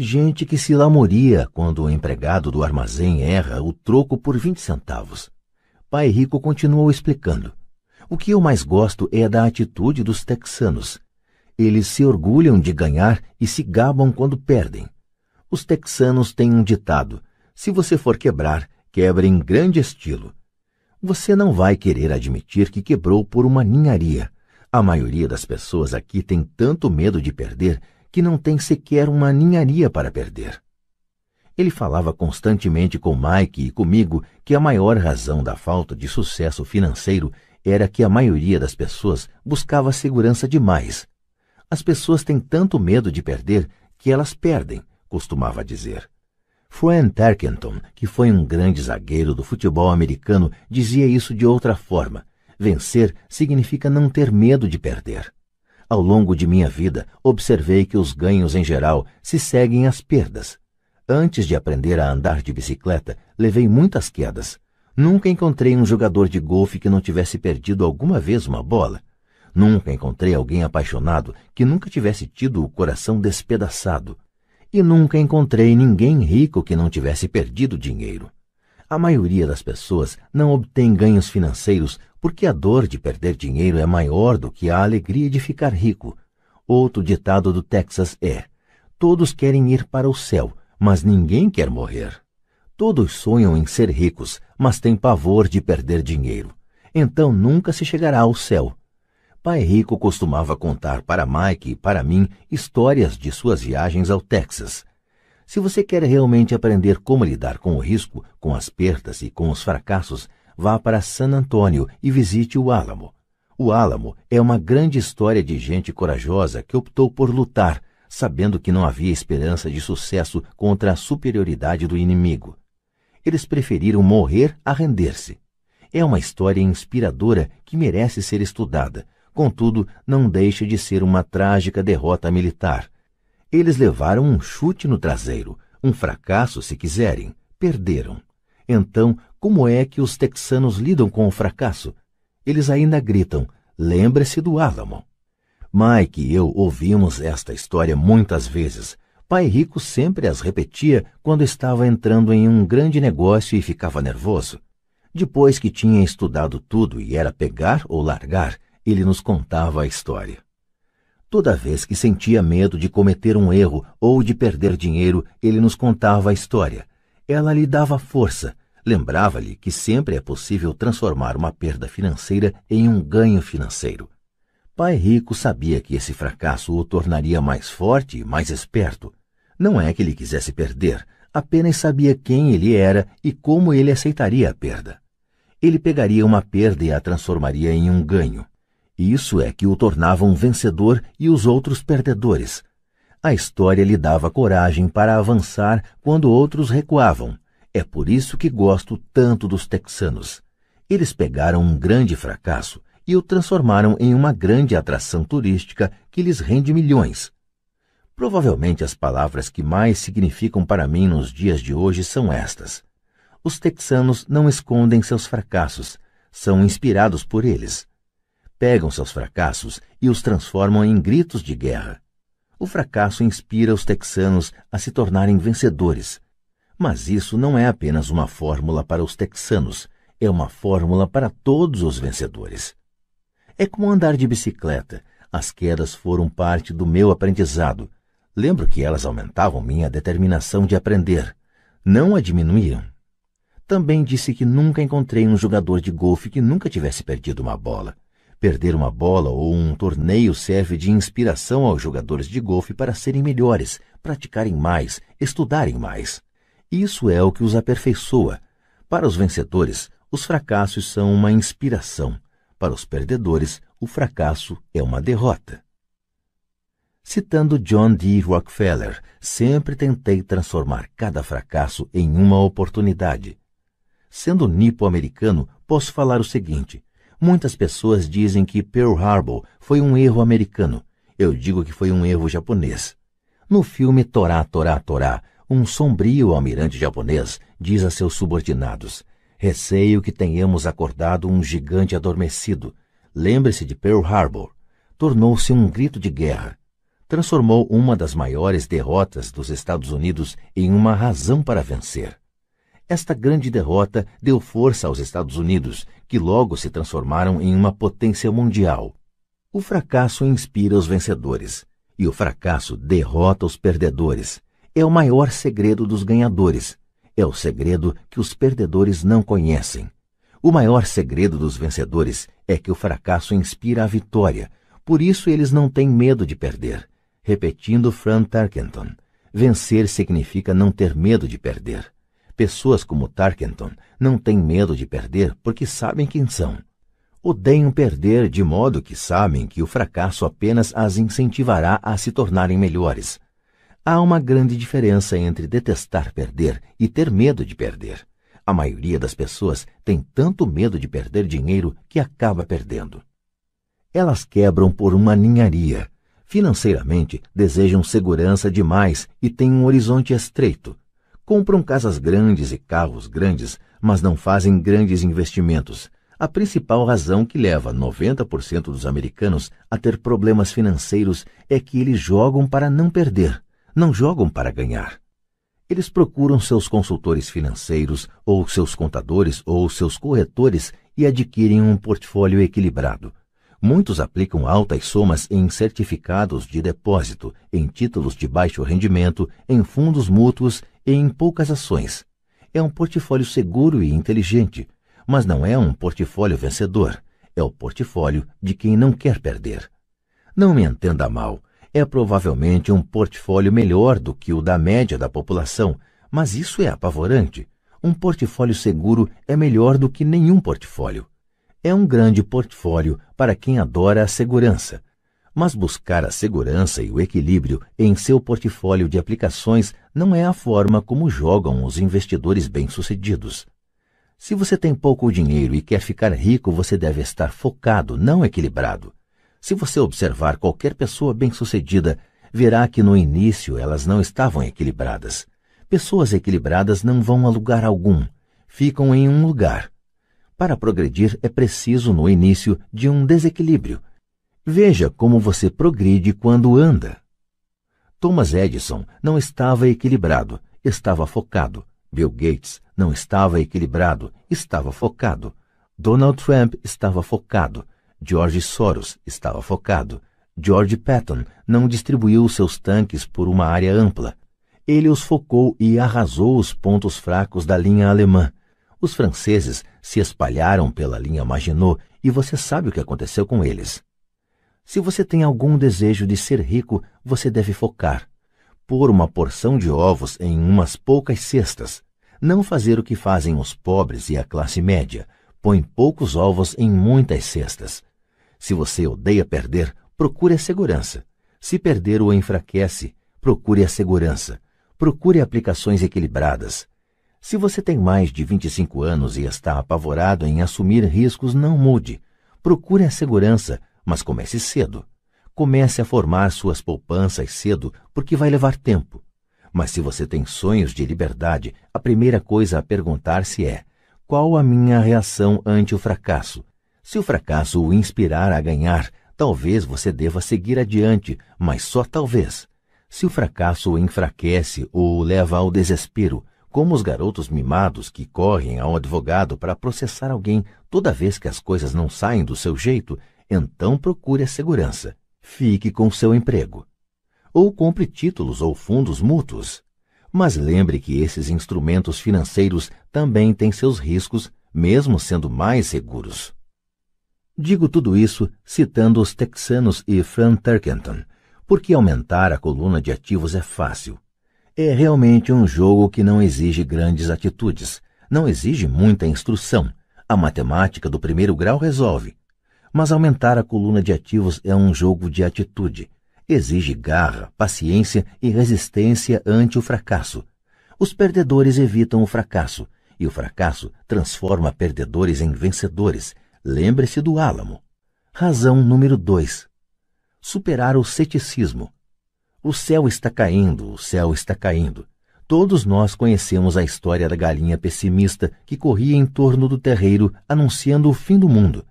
Gente que se lamoria quando o empregado do armazém erra o troco por 20 centavos. Pai Rico continuou explicando. O que eu mais gosto é da atitude dos texanos. Eles se orgulham de ganhar e se gabam quando perdem. Os texanos têm um ditado: se você for quebrar, quebre em grande estilo. Você não vai querer admitir que quebrou por uma ninharia. A maioria das pessoas aqui tem tanto medo de perder que não tem sequer uma ninharia para perder. Ele falava constantemente com Mike e comigo que a maior razão da falta de sucesso financeiro era que a maioria das pessoas buscava segurança demais. As pessoas têm tanto medo de perder que elas perdem, costumava dizer. Fran Tarkenton, que foi um grande zagueiro do futebol americano, dizia isso de outra forma. Vencer significa não ter medo de perder. Ao longo de minha vida, observei que os ganhos em geral se seguem às perdas. Antes de aprender a andar de bicicleta, levei muitas quedas. Nunca encontrei um jogador de golfe que não tivesse perdido alguma vez uma bola. Nunca encontrei alguém apaixonado que nunca tivesse tido o coração despedaçado e nunca encontrei ninguém rico que não tivesse perdido dinheiro. A maioria das pessoas não obtém ganhos financeiros porque a dor de perder dinheiro é maior do que a alegria de ficar rico. Outro ditado do Texas é: Todos querem ir para o céu, mas ninguém quer morrer. Todos sonham em ser ricos, mas têm pavor de perder dinheiro. Então nunca se chegará ao céu. Pai Rico costumava contar para Mike e para mim histórias de suas viagens ao Texas. Se você quer realmente aprender como lidar com o risco, com as perdas e com os fracassos, vá para San Antônio e visite o Álamo. O Álamo é uma grande história de gente corajosa que optou por lutar, sabendo que não havia esperança de sucesso contra a superioridade do inimigo. Eles preferiram morrer a render-se. É uma história inspiradora que merece ser estudada, Contudo, não deixa de ser uma trágica derrota militar. Eles levaram um chute no traseiro, um fracasso, se quiserem. Perderam. Então, como é que os texanos lidam com o fracasso? Eles ainda gritam: lembre-se do Álamo. Mike e eu ouvimos esta história muitas vezes. Pai Rico sempre as repetia quando estava entrando em um grande negócio e ficava nervoso. Depois que tinha estudado tudo e era pegar ou largar, ele nos contava a história. Toda vez que sentia medo de cometer um erro ou de perder dinheiro, ele nos contava a história. Ela lhe dava força, lembrava-lhe que sempre é possível transformar uma perda financeira em um ganho financeiro. Pai Rico sabia que esse fracasso o tornaria mais forte e mais esperto. Não é que ele quisesse perder, apenas sabia quem ele era e como ele aceitaria a perda. Ele pegaria uma perda e a transformaria em um ganho. Isso é que o tornava um vencedor e os outros perdedores. A história lhe dava coragem para avançar quando outros recuavam. É por isso que gosto tanto dos texanos. Eles pegaram um grande fracasso e o transformaram em uma grande atração turística que lhes rende milhões. Provavelmente as palavras que mais significam para mim nos dias de hoje são estas. Os texanos não escondem seus fracassos, são inspirados por eles. Pegam seus fracassos e os transformam em gritos de guerra. O fracasso inspira os texanos a se tornarem vencedores. Mas isso não é apenas uma fórmula para os texanos, é uma fórmula para todos os vencedores. É como andar de bicicleta. As quedas foram parte do meu aprendizado. Lembro que elas aumentavam minha determinação de aprender. Não a diminuíam. Também disse que nunca encontrei um jogador de golfe que nunca tivesse perdido uma bola. Perder uma bola ou um torneio serve de inspiração aos jogadores de golfe para serem melhores, praticarem mais, estudarem mais. Isso é o que os aperfeiçoa. Para os vencedores, os fracassos são uma inspiração. Para os perdedores, o fracasso é uma derrota. Citando John D. Rockefeller, sempre tentei transformar cada fracasso em uma oportunidade. Sendo nipo-americano, posso falar o seguinte: muitas pessoas dizem que Pearl Harbor foi um erro americano. Eu digo que foi um erro japonês. No filme Torá, Torá, Torá, um sombrio almirante japonês diz a seus subordinados: Receio que tenhamos acordado um gigante adormecido. Lembre-se de Pearl Harbor. Tornou-se um grito de guerra transformou uma das maiores derrotas dos Estados Unidos em uma razão para vencer. Esta grande derrota deu força aos Estados Unidos, que logo se transformaram em uma potência mundial. O fracasso inspira os vencedores, e o fracasso derrota os perdedores. É o maior segredo dos ganhadores. É o segredo que os perdedores não conhecem. O maior segredo dos vencedores é que o fracasso inspira a vitória, por isso eles não têm medo de perder repetindo Fran Tarkenton. Vencer significa não ter medo de perder. Pessoas como Tarkenton não têm medo de perder porque sabem quem são. Odeiam perder de modo que sabem que o fracasso apenas as incentivará a se tornarem melhores. Há uma grande diferença entre detestar perder e ter medo de perder. A maioria das pessoas tem tanto medo de perder dinheiro que acaba perdendo. Elas quebram por uma ninharia, Financeiramente, desejam segurança demais e têm um horizonte estreito. Compram casas grandes e carros grandes, mas não fazem grandes investimentos. A principal razão que leva 90% dos americanos a ter problemas financeiros é que eles jogam para não perder, não jogam para ganhar. Eles procuram seus consultores financeiros, ou seus contadores, ou seus corretores e adquirem um portfólio equilibrado. Muitos aplicam altas somas em certificados de depósito, em títulos de baixo rendimento, em fundos mútuos em poucas ações. É um portfólio seguro e inteligente, mas não é um portfólio vencedor. É o portfólio de quem não quer perder. Não me entenda mal, é provavelmente um portfólio melhor do que o da média da população, mas isso é apavorante. Um portfólio seguro é melhor do que nenhum portfólio é um grande portfólio para quem adora a segurança. Mas buscar a segurança e o equilíbrio em seu portfólio de aplicações não é a forma como jogam os investidores bem-sucedidos. Se você tem pouco dinheiro e quer ficar rico, você deve estar focado, não equilibrado. Se você observar qualquer pessoa bem-sucedida, verá que no início elas não estavam equilibradas. Pessoas equilibradas não vão a lugar algum, ficam em um lugar, para progredir é preciso, no início, de um desequilíbrio. Veja como você progride quando anda. Thomas Edison não estava equilibrado, estava focado. Bill Gates não estava equilibrado, estava focado. Donald Trump estava focado. George Soros estava focado. George Patton não distribuiu seus tanques por uma área ampla. Ele os focou e arrasou os pontos fracos da linha alemã. Os franceses se espalharam pela linha Maginot e você sabe o que aconteceu com eles. Se você tem algum desejo de ser rico, você deve focar. Pôr uma porção de ovos em umas poucas cestas. Não fazer o que fazem os pobres e a classe média. Põe poucos ovos em muitas cestas. Se você odeia perder, procure a segurança. Se perder o enfraquece, procure a segurança. Procure aplicações equilibradas. Se você tem mais de 25 anos e está apavorado em assumir riscos, não mude. Procure a segurança, mas comece cedo. Comece a formar suas poupanças cedo, porque vai levar tempo. Mas se você tem sonhos de liberdade, a primeira coisa a perguntar-se é: qual a minha reação ante o fracasso? Se o fracasso o inspirar a ganhar, talvez você deva seguir adiante, mas só talvez. Se o fracasso o enfraquece ou o leva ao desespero, como os garotos mimados que correm ao advogado para processar alguém toda vez que as coisas não saem do seu jeito, então procure a segurança. Fique com seu emprego. Ou compre títulos ou fundos mútuos. Mas lembre que esses instrumentos financeiros também têm seus riscos, mesmo sendo mais seguros. Digo tudo isso citando os texanos e Fran Turkington, porque aumentar a coluna de ativos é fácil. É realmente um jogo que não exige grandes atitudes, não exige muita instrução. A matemática do primeiro grau resolve. Mas aumentar a coluna de ativos é um jogo de atitude. Exige garra, paciência e resistência ante o fracasso. Os perdedores evitam o fracasso, e o fracasso transforma perdedores em vencedores. Lembre-se do álamo. Razão número 2. Superar o ceticismo. O céu está caindo, o céu está caindo. Todos nós conhecemos a história da galinha pessimista que corria em torno do terreiro anunciando o fim do mundo.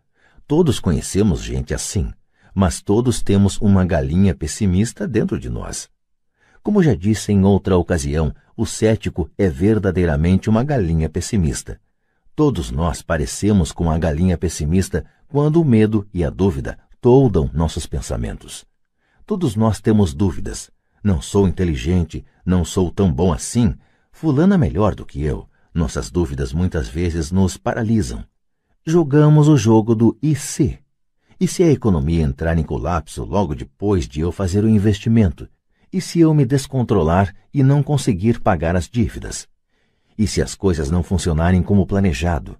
Todos conhecemos gente assim, mas todos temos uma galinha pessimista dentro de nós. Como já disse em outra ocasião, o cético é verdadeiramente uma galinha pessimista. Todos nós parecemos com a galinha pessimista quando o medo e a dúvida toldam nossos pensamentos. Todos nós temos dúvidas. Não sou inteligente, não sou tão bom assim. Fulano é melhor do que eu. Nossas dúvidas muitas vezes nos paralisam. Jogamos o jogo do e se? E se a economia entrar em colapso logo depois de eu fazer o investimento? E se eu me descontrolar e não conseguir pagar as dívidas? E se as coisas não funcionarem como planejado?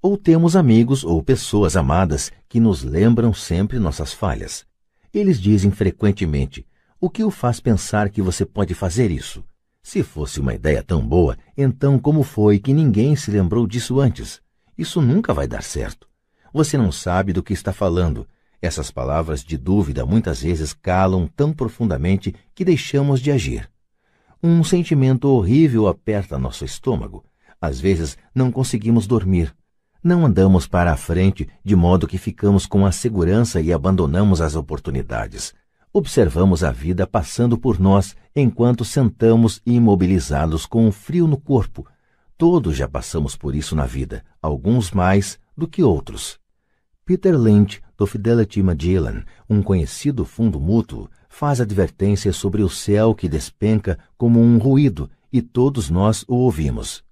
Ou temos amigos ou pessoas amadas que nos lembram sempre nossas falhas eles dizem frequentemente: O que o faz pensar que você pode fazer isso? Se fosse uma ideia tão boa, então como foi que ninguém se lembrou disso antes? Isso nunca vai dar certo. Você não sabe do que está falando. Essas palavras de dúvida muitas vezes calam tão profundamente que deixamos de agir. Um sentimento horrível aperta nosso estômago. Às vezes não conseguimos dormir. Não andamos para a frente de modo que ficamos com a segurança e abandonamos as oportunidades. Observamos a vida passando por nós enquanto sentamos imobilizados com um frio no corpo. Todos já passamos por isso na vida, alguns mais do que outros. Peter Lynch, do Fidelity Magellan, um conhecido fundo mútuo, faz advertência sobre o céu que despenca como um ruído, e todos nós o ouvimos.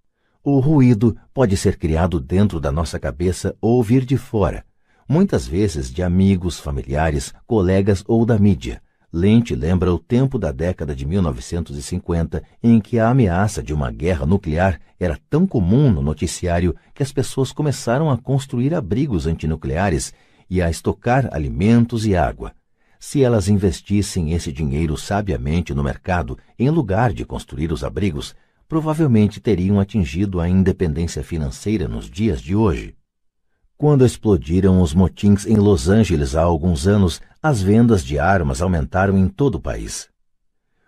O ruído pode ser criado dentro da nossa cabeça ou vir de fora, muitas vezes de amigos, familiares, colegas ou da mídia. Lente lembra o tempo da década de 1950 em que a ameaça de uma guerra nuclear era tão comum no noticiário que as pessoas começaram a construir abrigos antinucleares e a estocar alimentos e água. Se elas investissem esse dinheiro sabiamente no mercado, em lugar de construir os abrigos, provavelmente teriam atingido a independência financeira nos dias de hoje. Quando explodiram os motins em Los Angeles há alguns anos, as vendas de armas aumentaram em todo o país.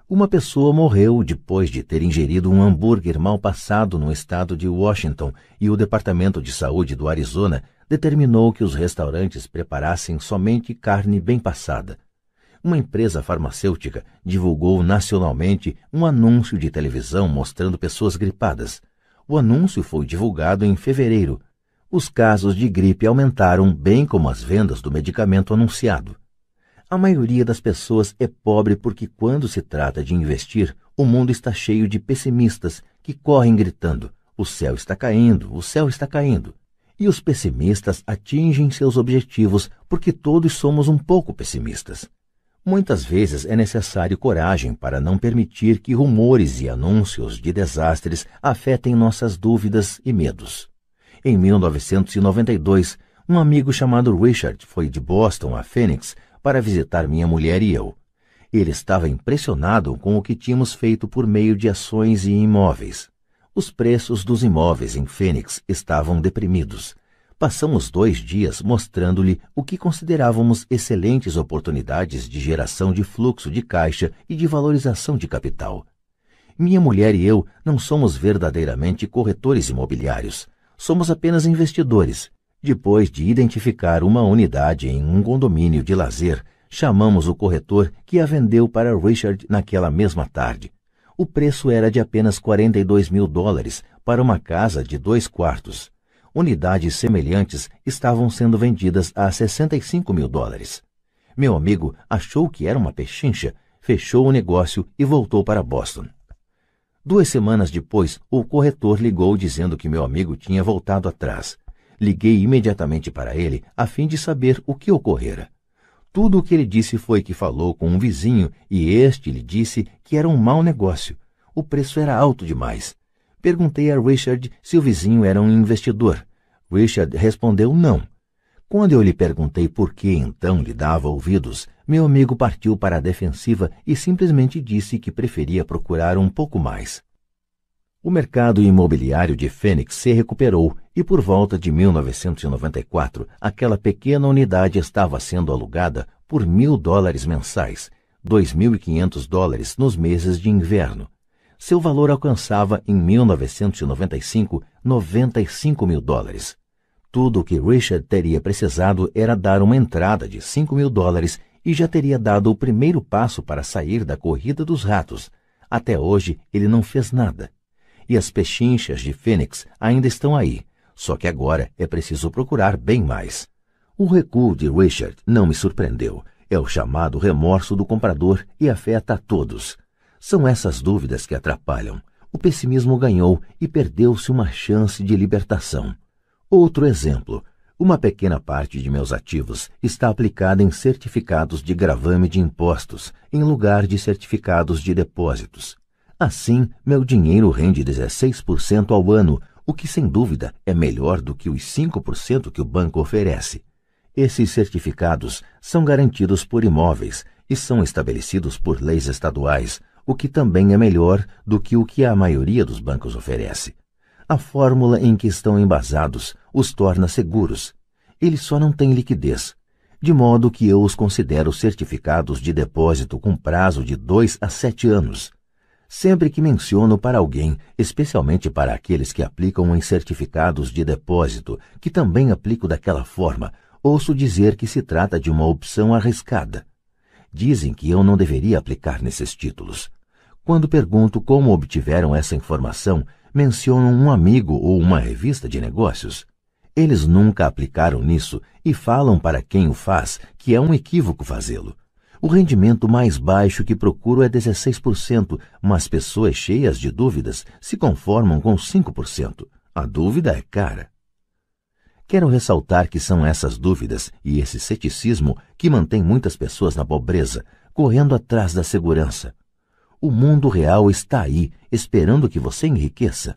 Uma pessoa morreu depois de ter ingerido um hambúrguer mal passado no estado de Washington e o Departamento de Saúde do Arizona determinou que os restaurantes preparassem somente carne bem passada, uma empresa farmacêutica divulgou nacionalmente um anúncio de televisão mostrando pessoas gripadas. O anúncio foi divulgado em fevereiro. Os casos de gripe aumentaram, bem como as vendas do medicamento anunciado. A maioria das pessoas é pobre porque, quando se trata de investir, o mundo está cheio de pessimistas que correm gritando: o céu está caindo, o céu está caindo. E os pessimistas atingem seus objetivos porque todos somos um pouco pessimistas. Muitas vezes é necessário coragem para não permitir que rumores e anúncios de desastres afetem nossas dúvidas e medos. Em 1992, um amigo chamado Richard foi de Boston a Phoenix para visitar minha mulher e eu. Ele estava impressionado com o que tínhamos feito por meio de ações e imóveis. Os preços dos imóveis em Phoenix estavam deprimidos Passamos dois dias mostrando-lhe o que considerávamos excelentes oportunidades de geração de fluxo de caixa e de valorização de capital. Minha mulher e eu não somos verdadeiramente corretores imobiliários. Somos apenas investidores. Depois de identificar uma unidade em um condomínio de lazer, chamamos o corretor que a vendeu para Richard naquela mesma tarde. O preço era de apenas 42 mil dólares para uma casa de dois quartos unidades semelhantes estavam sendo vendidas a 65 mil dólares. Meu amigo achou que era uma pechincha, fechou o negócio e voltou para Boston. Duas semanas depois, o corretor ligou dizendo que meu amigo tinha voltado atrás. Liguei imediatamente para ele a fim de saber o que ocorrera. Tudo o que ele disse foi que falou com um vizinho e este lhe disse que era um mau negócio. O preço era alto demais. Perguntei a Richard se o vizinho era um investidor. Richard respondeu não. Quando eu lhe perguntei por que então lhe dava ouvidos, meu amigo partiu para a defensiva e simplesmente disse que preferia procurar um pouco mais. O mercado imobiliário de Fênix se recuperou e por volta de 1994 aquela pequena unidade estava sendo alugada por mil dólares mensais, 2.500 dólares nos meses de inverno seu valor alcançava, em 1995, 95 mil dólares. Tudo o que Richard teria precisado era dar uma entrada de 5 mil dólares e já teria dado o primeiro passo para sair da corrida dos ratos. Até hoje, ele não fez nada. E as pechinchas de Phoenix ainda estão aí, só que agora é preciso procurar bem mais. O recuo de Richard não me surpreendeu. É o chamado remorso do comprador e afeta a todos. São essas dúvidas que atrapalham. O pessimismo ganhou e perdeu-se uma chance de libertação. Outro exemplo. Uma pequena parte de meus ativos está aplicada em certificados de gravame de impostos, em lugar de certificados de depósitos. Assim, meu dinheiro rende 16% ao ano, o que sem dúvida é melhor do que os 5% que o banco oferece. Esses certificados são garantidos por imóveis e são estabelecidos por leis estaduais, o que também é melhor do que o que a maioria dos bancos oferece. A fórmula em que estão embasados os torna seguros. Eles só não têm liquidez, de modo que eu os considero certificados de depósito com prazo de dois a sete anos. Sempre que menciono para alguém, especialmente para aqueles que aplicam em certificados de depósito, que também aplico daquela forma, ouço dizer que se trata de uma opção arriscada. Dizem que eu não deveria aplicar nesses títulos. Quando pergunto como obtiveram essa informação, mencionam um amigo ou uma revista de negócios. Eles nunca aplicaram nisso e falam para quem o faz que é um equívoco fazê-lo. O rendimento mais baixo que procuro é 16%, mas pessoas cheias de dúvidas se conformam com 5%. A dúvida é cara. Quero ressaltar que são essas dúvidas e esse ceticismo que mantém muitas pessoas na pobreza, correndo atrás da segurança. O mundo real está aí, esperando que você enriqueça.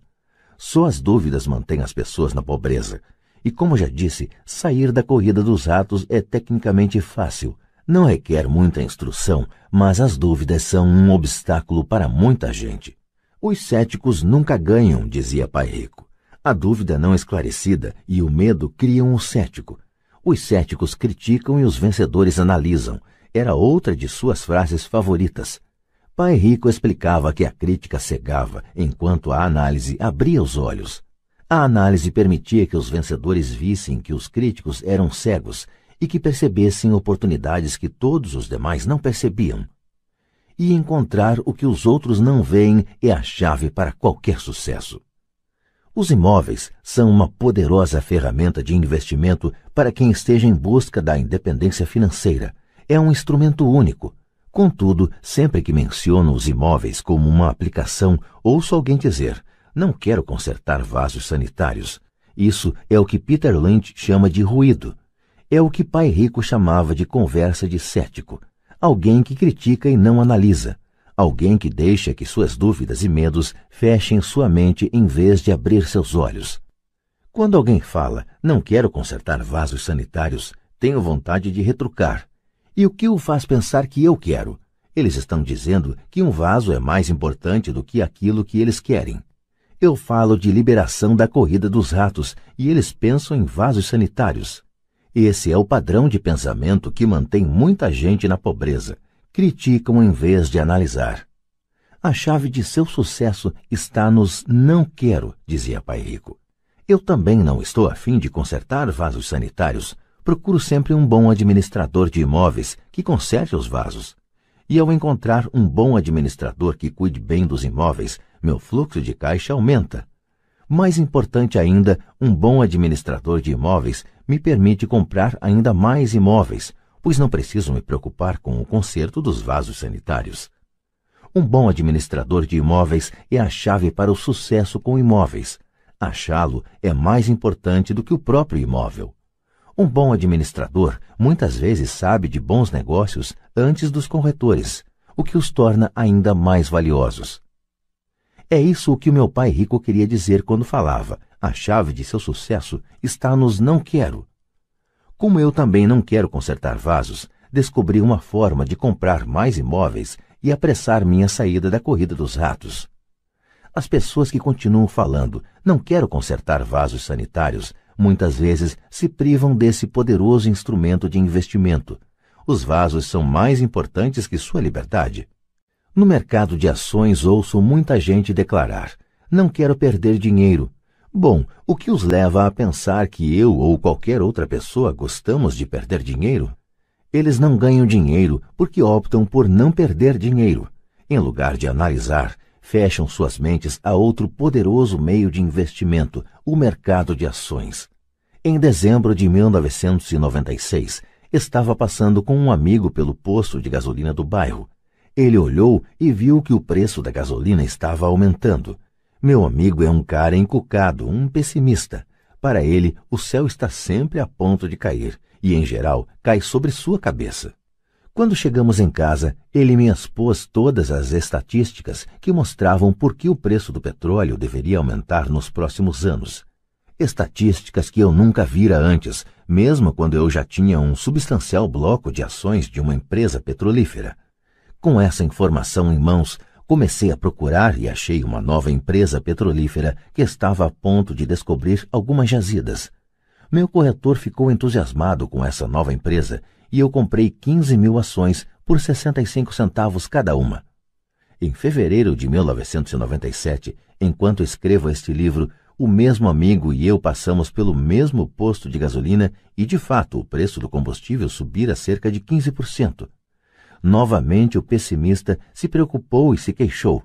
Só as dúvidas mantêm as pessoas na pobreza. E como já disse, sair da corrida dos ratos é tecnicamente fácil. Não requer muita instrução, mas as dúvidas são um obstáculo para muita gente. Os céticos nunca ganham, dizia Pai Rico. A dúvida não esclarecida e o medo criam o cético. Os céticos criticam e os vencedores analisam. Era outra de suas frases favoritas. Pai Rico explicava que a crítica cegava, enquanto a análise abria os olhos. A análise permitia que os vencedores vissem que os críticos eram cegos e que percebessem oportunidades que todos os demais não percebiam. E encontrar o que os outros não veem é a chave para qualquer sucesso. Os imóveis são uma poderosa ferramenta de investimento para quem esteja em busca da independência financeira. É um instrumento único. Contudo, sempre que menciono os imóveis como uma aplicação, ouço alguém dizer: não quero consertar vasos sanitários. Isso é o que Peter Lynch chama de ruído. É o que Pai Rico chamava de conversa de cético. Alguém que critica e não analisa. Alguém que deixa que suas dúvidas e medos fechem sua mente em vez de abrir seus olhos. Quando alguém fala, não quero consertar vasos sanitários, tenho vontade de retrucar. E o que o faz pensar que eu quero? Eles estão dizendo que um vaso é mais importante do que aquilo que eles querem. Eu falo de liberação da corrida dos ratos e eles pensam em vasos sanitários. Esse é o padrão de pensamento que mantém muita gente na pobreza. Criticam em vez de analisar. A chave de seu sucesso está nos não quero, dizia Pai Rico. Eu também não estou afim de consertar vasos sanitários. Procuro sempre um bom administrador de imóveis que conserte os vasos. E ao encontrar um bom administrador que cuide bem dos imóveis, meu fluxo de caixa aumenta. Mais importante ainda, um bom administrador de imóveis me permite comprar ainda mais imóveis, pois não preciso me preocupar com o conserto dos vasos sanitários. Um bom administrador de imóveis é a chave para o sucesso com imóveis. Achá-lo é mais importante do que o próprio imóvel. Um bom administrador muitas vezes sabe de bons negócios antes dos corretores, o que os torna ainda mais valiosos. É isso o que o meu pai rico queria dizer quando falava: a chave de seu sucesso está nos não quero. Como eu também não quero consertar vasos, descobri uma forma de comprar mais imóveis e apressar minha saída da corrida dos ratos. As pessoas que continuam falando, não quero consertar vasos sanitários, muitas vezes se privam desse poderoso instrumento de investimento. Os vasos são mais importantes que sua liberdade. No mercado de ações ouço muita gente declarar: não quero perder dinheiro. Bom, o que os leva a pensar que eu ou qualquer outra pessoa gostamos de perder dinheiro? Eles não ganham dinheiro porque optam por não perder dinheiro. Em lugar de analisar, fecham suas mentes a outro poderoso meio de investimento, o mercado de ações. Em dezembro de 1996, estava passando com um amigo pelo posto de gasolina do bairro ele olhou e viu que o preço da gasolina estava aumentando. Meu amigo é um cara encucado, um pessimista. Para ele, o céu está sempre a ponto de cair, e em geral cai sobre sua cabeça. Quando chegamos em casa, ele me expôs todas as estatísticas que mostravam por que o preço do petróleo deveria aumentar nos próximos anos. Estatísticas que eu nunca vira antes, mesmo quando eu já tinha um substancial bloco de ações de uma empresa petrolífera. Com essa informação em mãos, comecei a procurar e achei uma nova empresa petrolífera que estava a ponto de descobrir algumas jazidas. Meu corretor ficou entusiasmado com essa nova empresa e eu comprei 15 mil ações por 65 centavos cada uma. Em fevereiro de 1997, enquanto escrevo este livro, o mesmo amigo e eu passamos pelo mesmo posto de gasolina e, de fato, o preço do combustível subira cerca de 15%. Novamente o pessimista se preocupou e se queixou.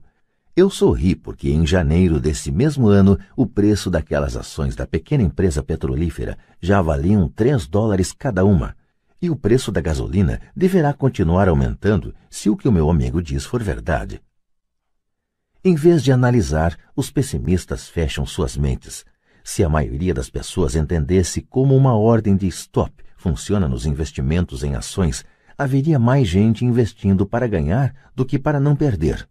Eu sorri porque em janeiro desse mesmo ano o preço daquelas ações da pequena empresa petrolífera já valiam 3 dólares cada uma. E o preço da gasolina deverá continuar aumentando se o que o meu amigo diz for verdade. Em vez de analisar, os pessimistas fecham suas mentes. Se a maioria das pessoas entendesse como uma ordem de stop funciona nos investimentos em ações, haveria mais gente investindo para ganhar do que para não perder.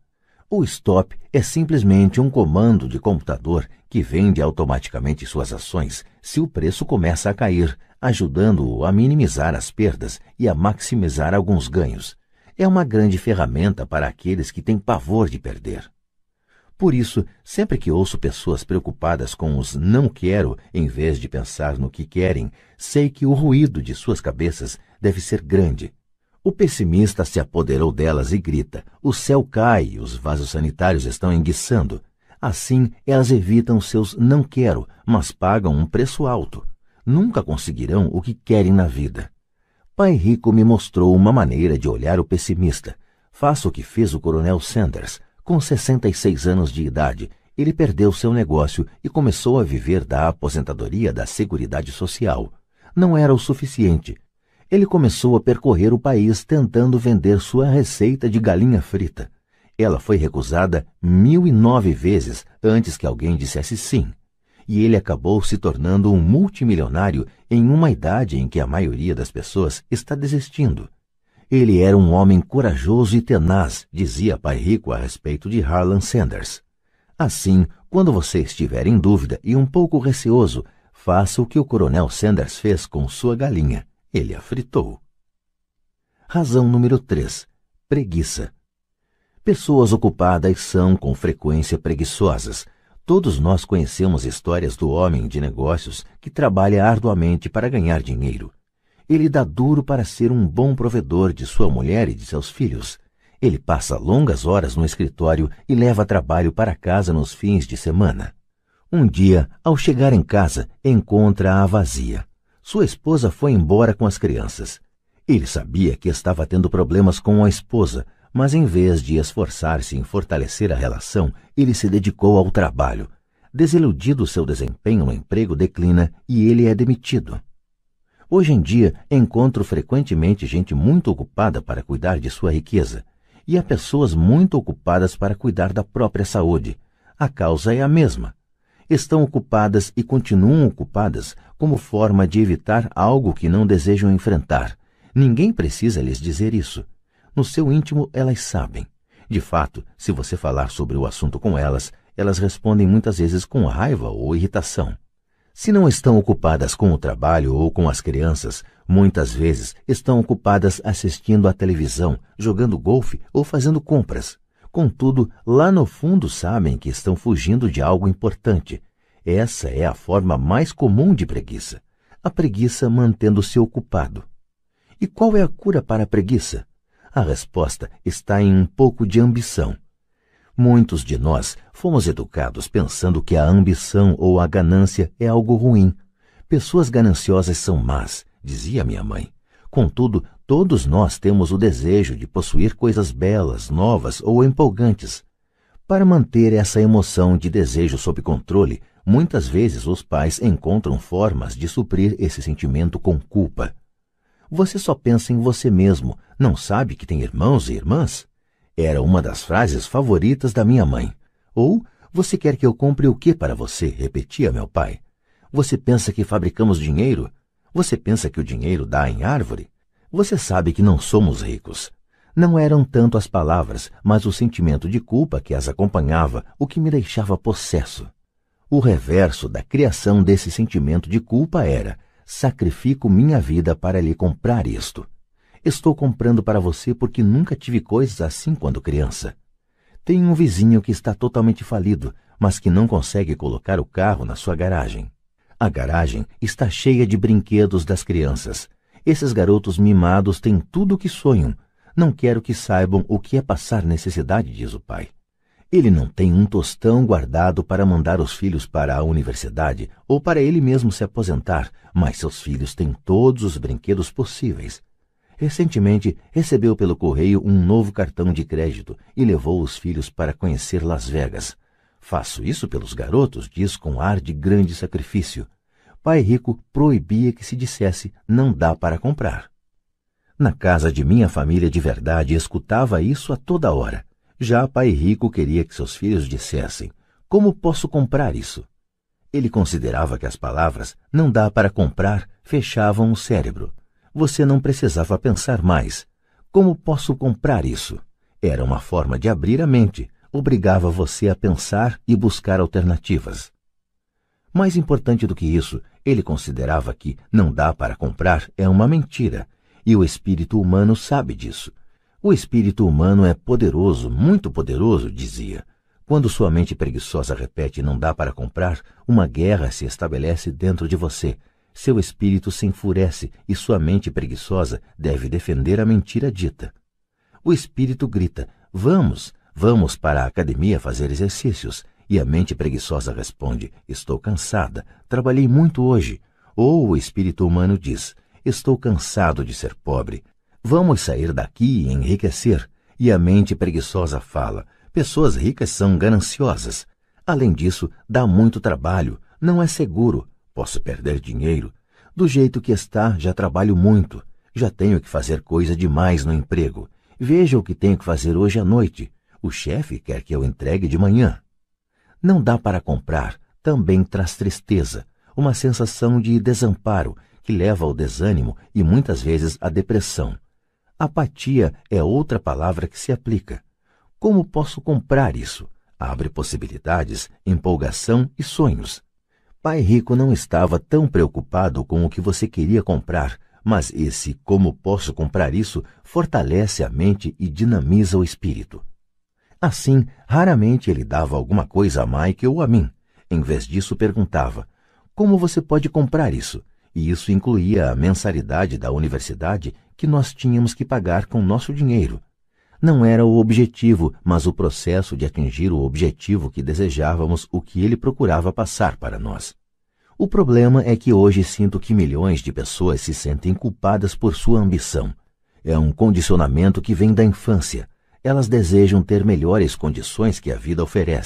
O stop é simplesmente um comando de computador que vende automaticamente suas ações se o preço começa a cair, ajudando-o a minimizar as perdas e a maximizar alguns ganhos. É uma grande ferramenta para aqueles que têm pavor de perder. Por isso, sempre que ouço pessoas preocupadas com os não quero em vez de pensar no que querem, sei que o ruído de suas cabeças deve ser grande o pessimista se apoderou delas e grita: o céu cai, os vasos sanitários estão enguiçando. Assim, elas evitam seus não quero, mas pagam um preço alto. Nunca conseguirão o que querem na vida. Pai Rico me mostrou uma maneira de olhar o pessimista. Faça o que fez o coronel Sanders. Com 66 anos de idade, ele perdeu seu negócio e começou a viver da aposentadoria da Seguridade Social. Não era o suficiente ele começou a percorrer o país tentando vender sua receita de galinha frita. Ela foi recusada mil e nove vezes antes que alguém dissesse sim. E ele acabou se tornando um multimilionário em uma idade em que a maioria das pessoas está desistindo. Ele era um homem corajoso e tenaz, dizia Pai Rico a respeito de Harlan Sanders. Assim, quando você estiver em dúvida e um pouco receoso, faça o que o coronel Sanders fez com sua galinha. Ele a fritou. Razão número 3. Preguiça. Pessoas ocupadas são, com frequência, preguiçosas. Todos nós conhecemos histórias do homem de negócios que trabalha arduamente para ganhar dinheiro. Ele dá duro para ser um bom provedor de sua mulher e de seus filhos. Ele passa longas horas no escritório e leva trabalho para casa nos fins de semana. Um dia, ao chegar em casa, encontra-a vazia. Sua esposa foi embora com as crianças. Ele sabia que estava tendo problemas com a esposa, mas em vez de esforçar-se em fortalecer a relação, ele se dedicou ao trabalho. Desiludido, seu desempenho no emprego declina e ele é demitido. Hoje em dia, encontro frequentemente gente muito ocupada para cuidar de sua riqueza, e há pessoas muito ocupadas para cuidar da própria saúde. A causa é a mesma. Estão ocupadas e continuam ocupadas como forma de evitar algo que não desejam enfrentar. Ninguém precisa lhes dizer isso. No seu íntimo, elas sabem. De fato, se você falar sobre o assunto com elas, elas respondem muitas vezes com raiva ou irritação. Se não estão ocupadas com o trabalho ou com as crianças, muitas vezes estão ocupadas assistindo à televisão, jogando golfe ou fazendo compras. Contudo, lá no fundo sabem que estão fugindo de algo importante. Essa é a forma mais comum de preguiça. A preguiça mantendo-se ocupado. E qual é a cura para a preguiça? A resposta está em um pouco de ambição. Muitos de nós fomos educados pensando que a ambição ou a ganância é algo ruim. Pessoas gananciosas são más, dizia minha mãe. Contudo, todos nós temos o desejo de possuir coisas belas, novas ou empolgantes. Para manter essa emoção de desejo sob controle, muitas vezes os pais encontram formas de suprir esse sentimento com culpa. Você só pensa em você mesmo, não sabe que tem irmãos e irmãs? Era uma das frases favoritas da minha mãe. Ou, você quer que eu compre o que para você? repetia meu pai. Você pensa que fabricamos dinheiro? Você pensa que o dinheiro dá em árvore? Você sabe que não somos ricos. Não eram tanto as palavras, mas o sentimento de culpa que as acompanhava, o que me deixava possesso. O reverso da criação desse sentimento de culpa era: sacrifico minha vida para lhe comprar isto. Estou comprando para você porque nunca tive coisas assim quando criança. Tenho um vizinho que está totalmente falido, mas que não consegue colocar o carro na sua garagem. A garagem está cheia de brinquedos das crianças. Esses garotos mimados têm tudo o que sonham. Não quero que saibam o que é passar necessidade, diz o pai. Ele não tem um tostão guardado para mandar os filhos para a universidade ou para ele mesmo se aposentar, mas seus filhos têm todos os brinquedos possíveis. Recentemente recebeu pelo correio um novo cartão de crédito e levou os filhos para conhecer Las Vegas. Faço isso pelos garotos, diz com ar de grande sacrifício. Pai Rico proibia que se dissesse não dá para comprar. Na casa de minha família de verdade escutava isso a toda hora. Já Pai Rico queria que seus filhos dissessem: Como posso comprar isso? Ele considerava que as palavras não dá para comprar fechavam o cérebro. Você não precisava pensar mais. Como posso comprar isso? Era uma forma de abrir a mente, obrigava você a pensar e buscar alternativas. Mais importante do que isso, ele considerava que não dá para comprar é uma mentira, e o espírito humano sabe disso. O espírito humano é poderoso, muito poderoso, dizia. Quando sua mente preguiçosa repete não dá para comprar, uma guerra se estabelece dentro de você, seu espírito se enfurece e sua mente preguiçosa deve defender a mentira dita. O espírito grita: Vamos, vamos para a academia fazer exercícios. E a mente preguiçosa responde: Estou cansada, trabalhei muito hoje. Ou o espírito humano diz: Estou cansado de ser pobre. Vamos sair daqui e enriquecer. E a mente preguiçosa fala: Pessoas ricas são gananciosas. Além disso, dá muito trabalho, não é seguro. Posso perder dinheiro. Do jeito que está, já trabalho muito. Já tenho que fazer coisa demais no emprego. Veja o que tenho que fazer hoje à noite. O chefe quer que eu entregue de manhã. Não dá para comprar, também traz tristeza, uma sensação de desamparo que leva ao desânimo e muitas vezes à depressão. Apatia é outra palavra que se aplica. Como posso comprar isso? Abre possibilidades, empolgação e sonhos. Pai Rico não estava tão preocupado com o que você queria comprar, mas esse como posso comprar isso fortalece a mente e dinamiza o espírito. Assim, raramente ele dava alguma coisa a Mike ou a mim. Em vez disso, perguntava: Como você pode comprar isso? E isso incluía a mensalidade da universidade que nós tínhamos que pagar com nosso dinheiro. Não era o objetivo, mas o processo de atingir o objetivo que desejávamos, o que ele procurava passar para nós. O problema é que hoje sinto que milhões de pessoas se sentem culpadas por sua ambição. É um condicionamento que vem da infância. Elas desejam ter melhores condições que a vida oferece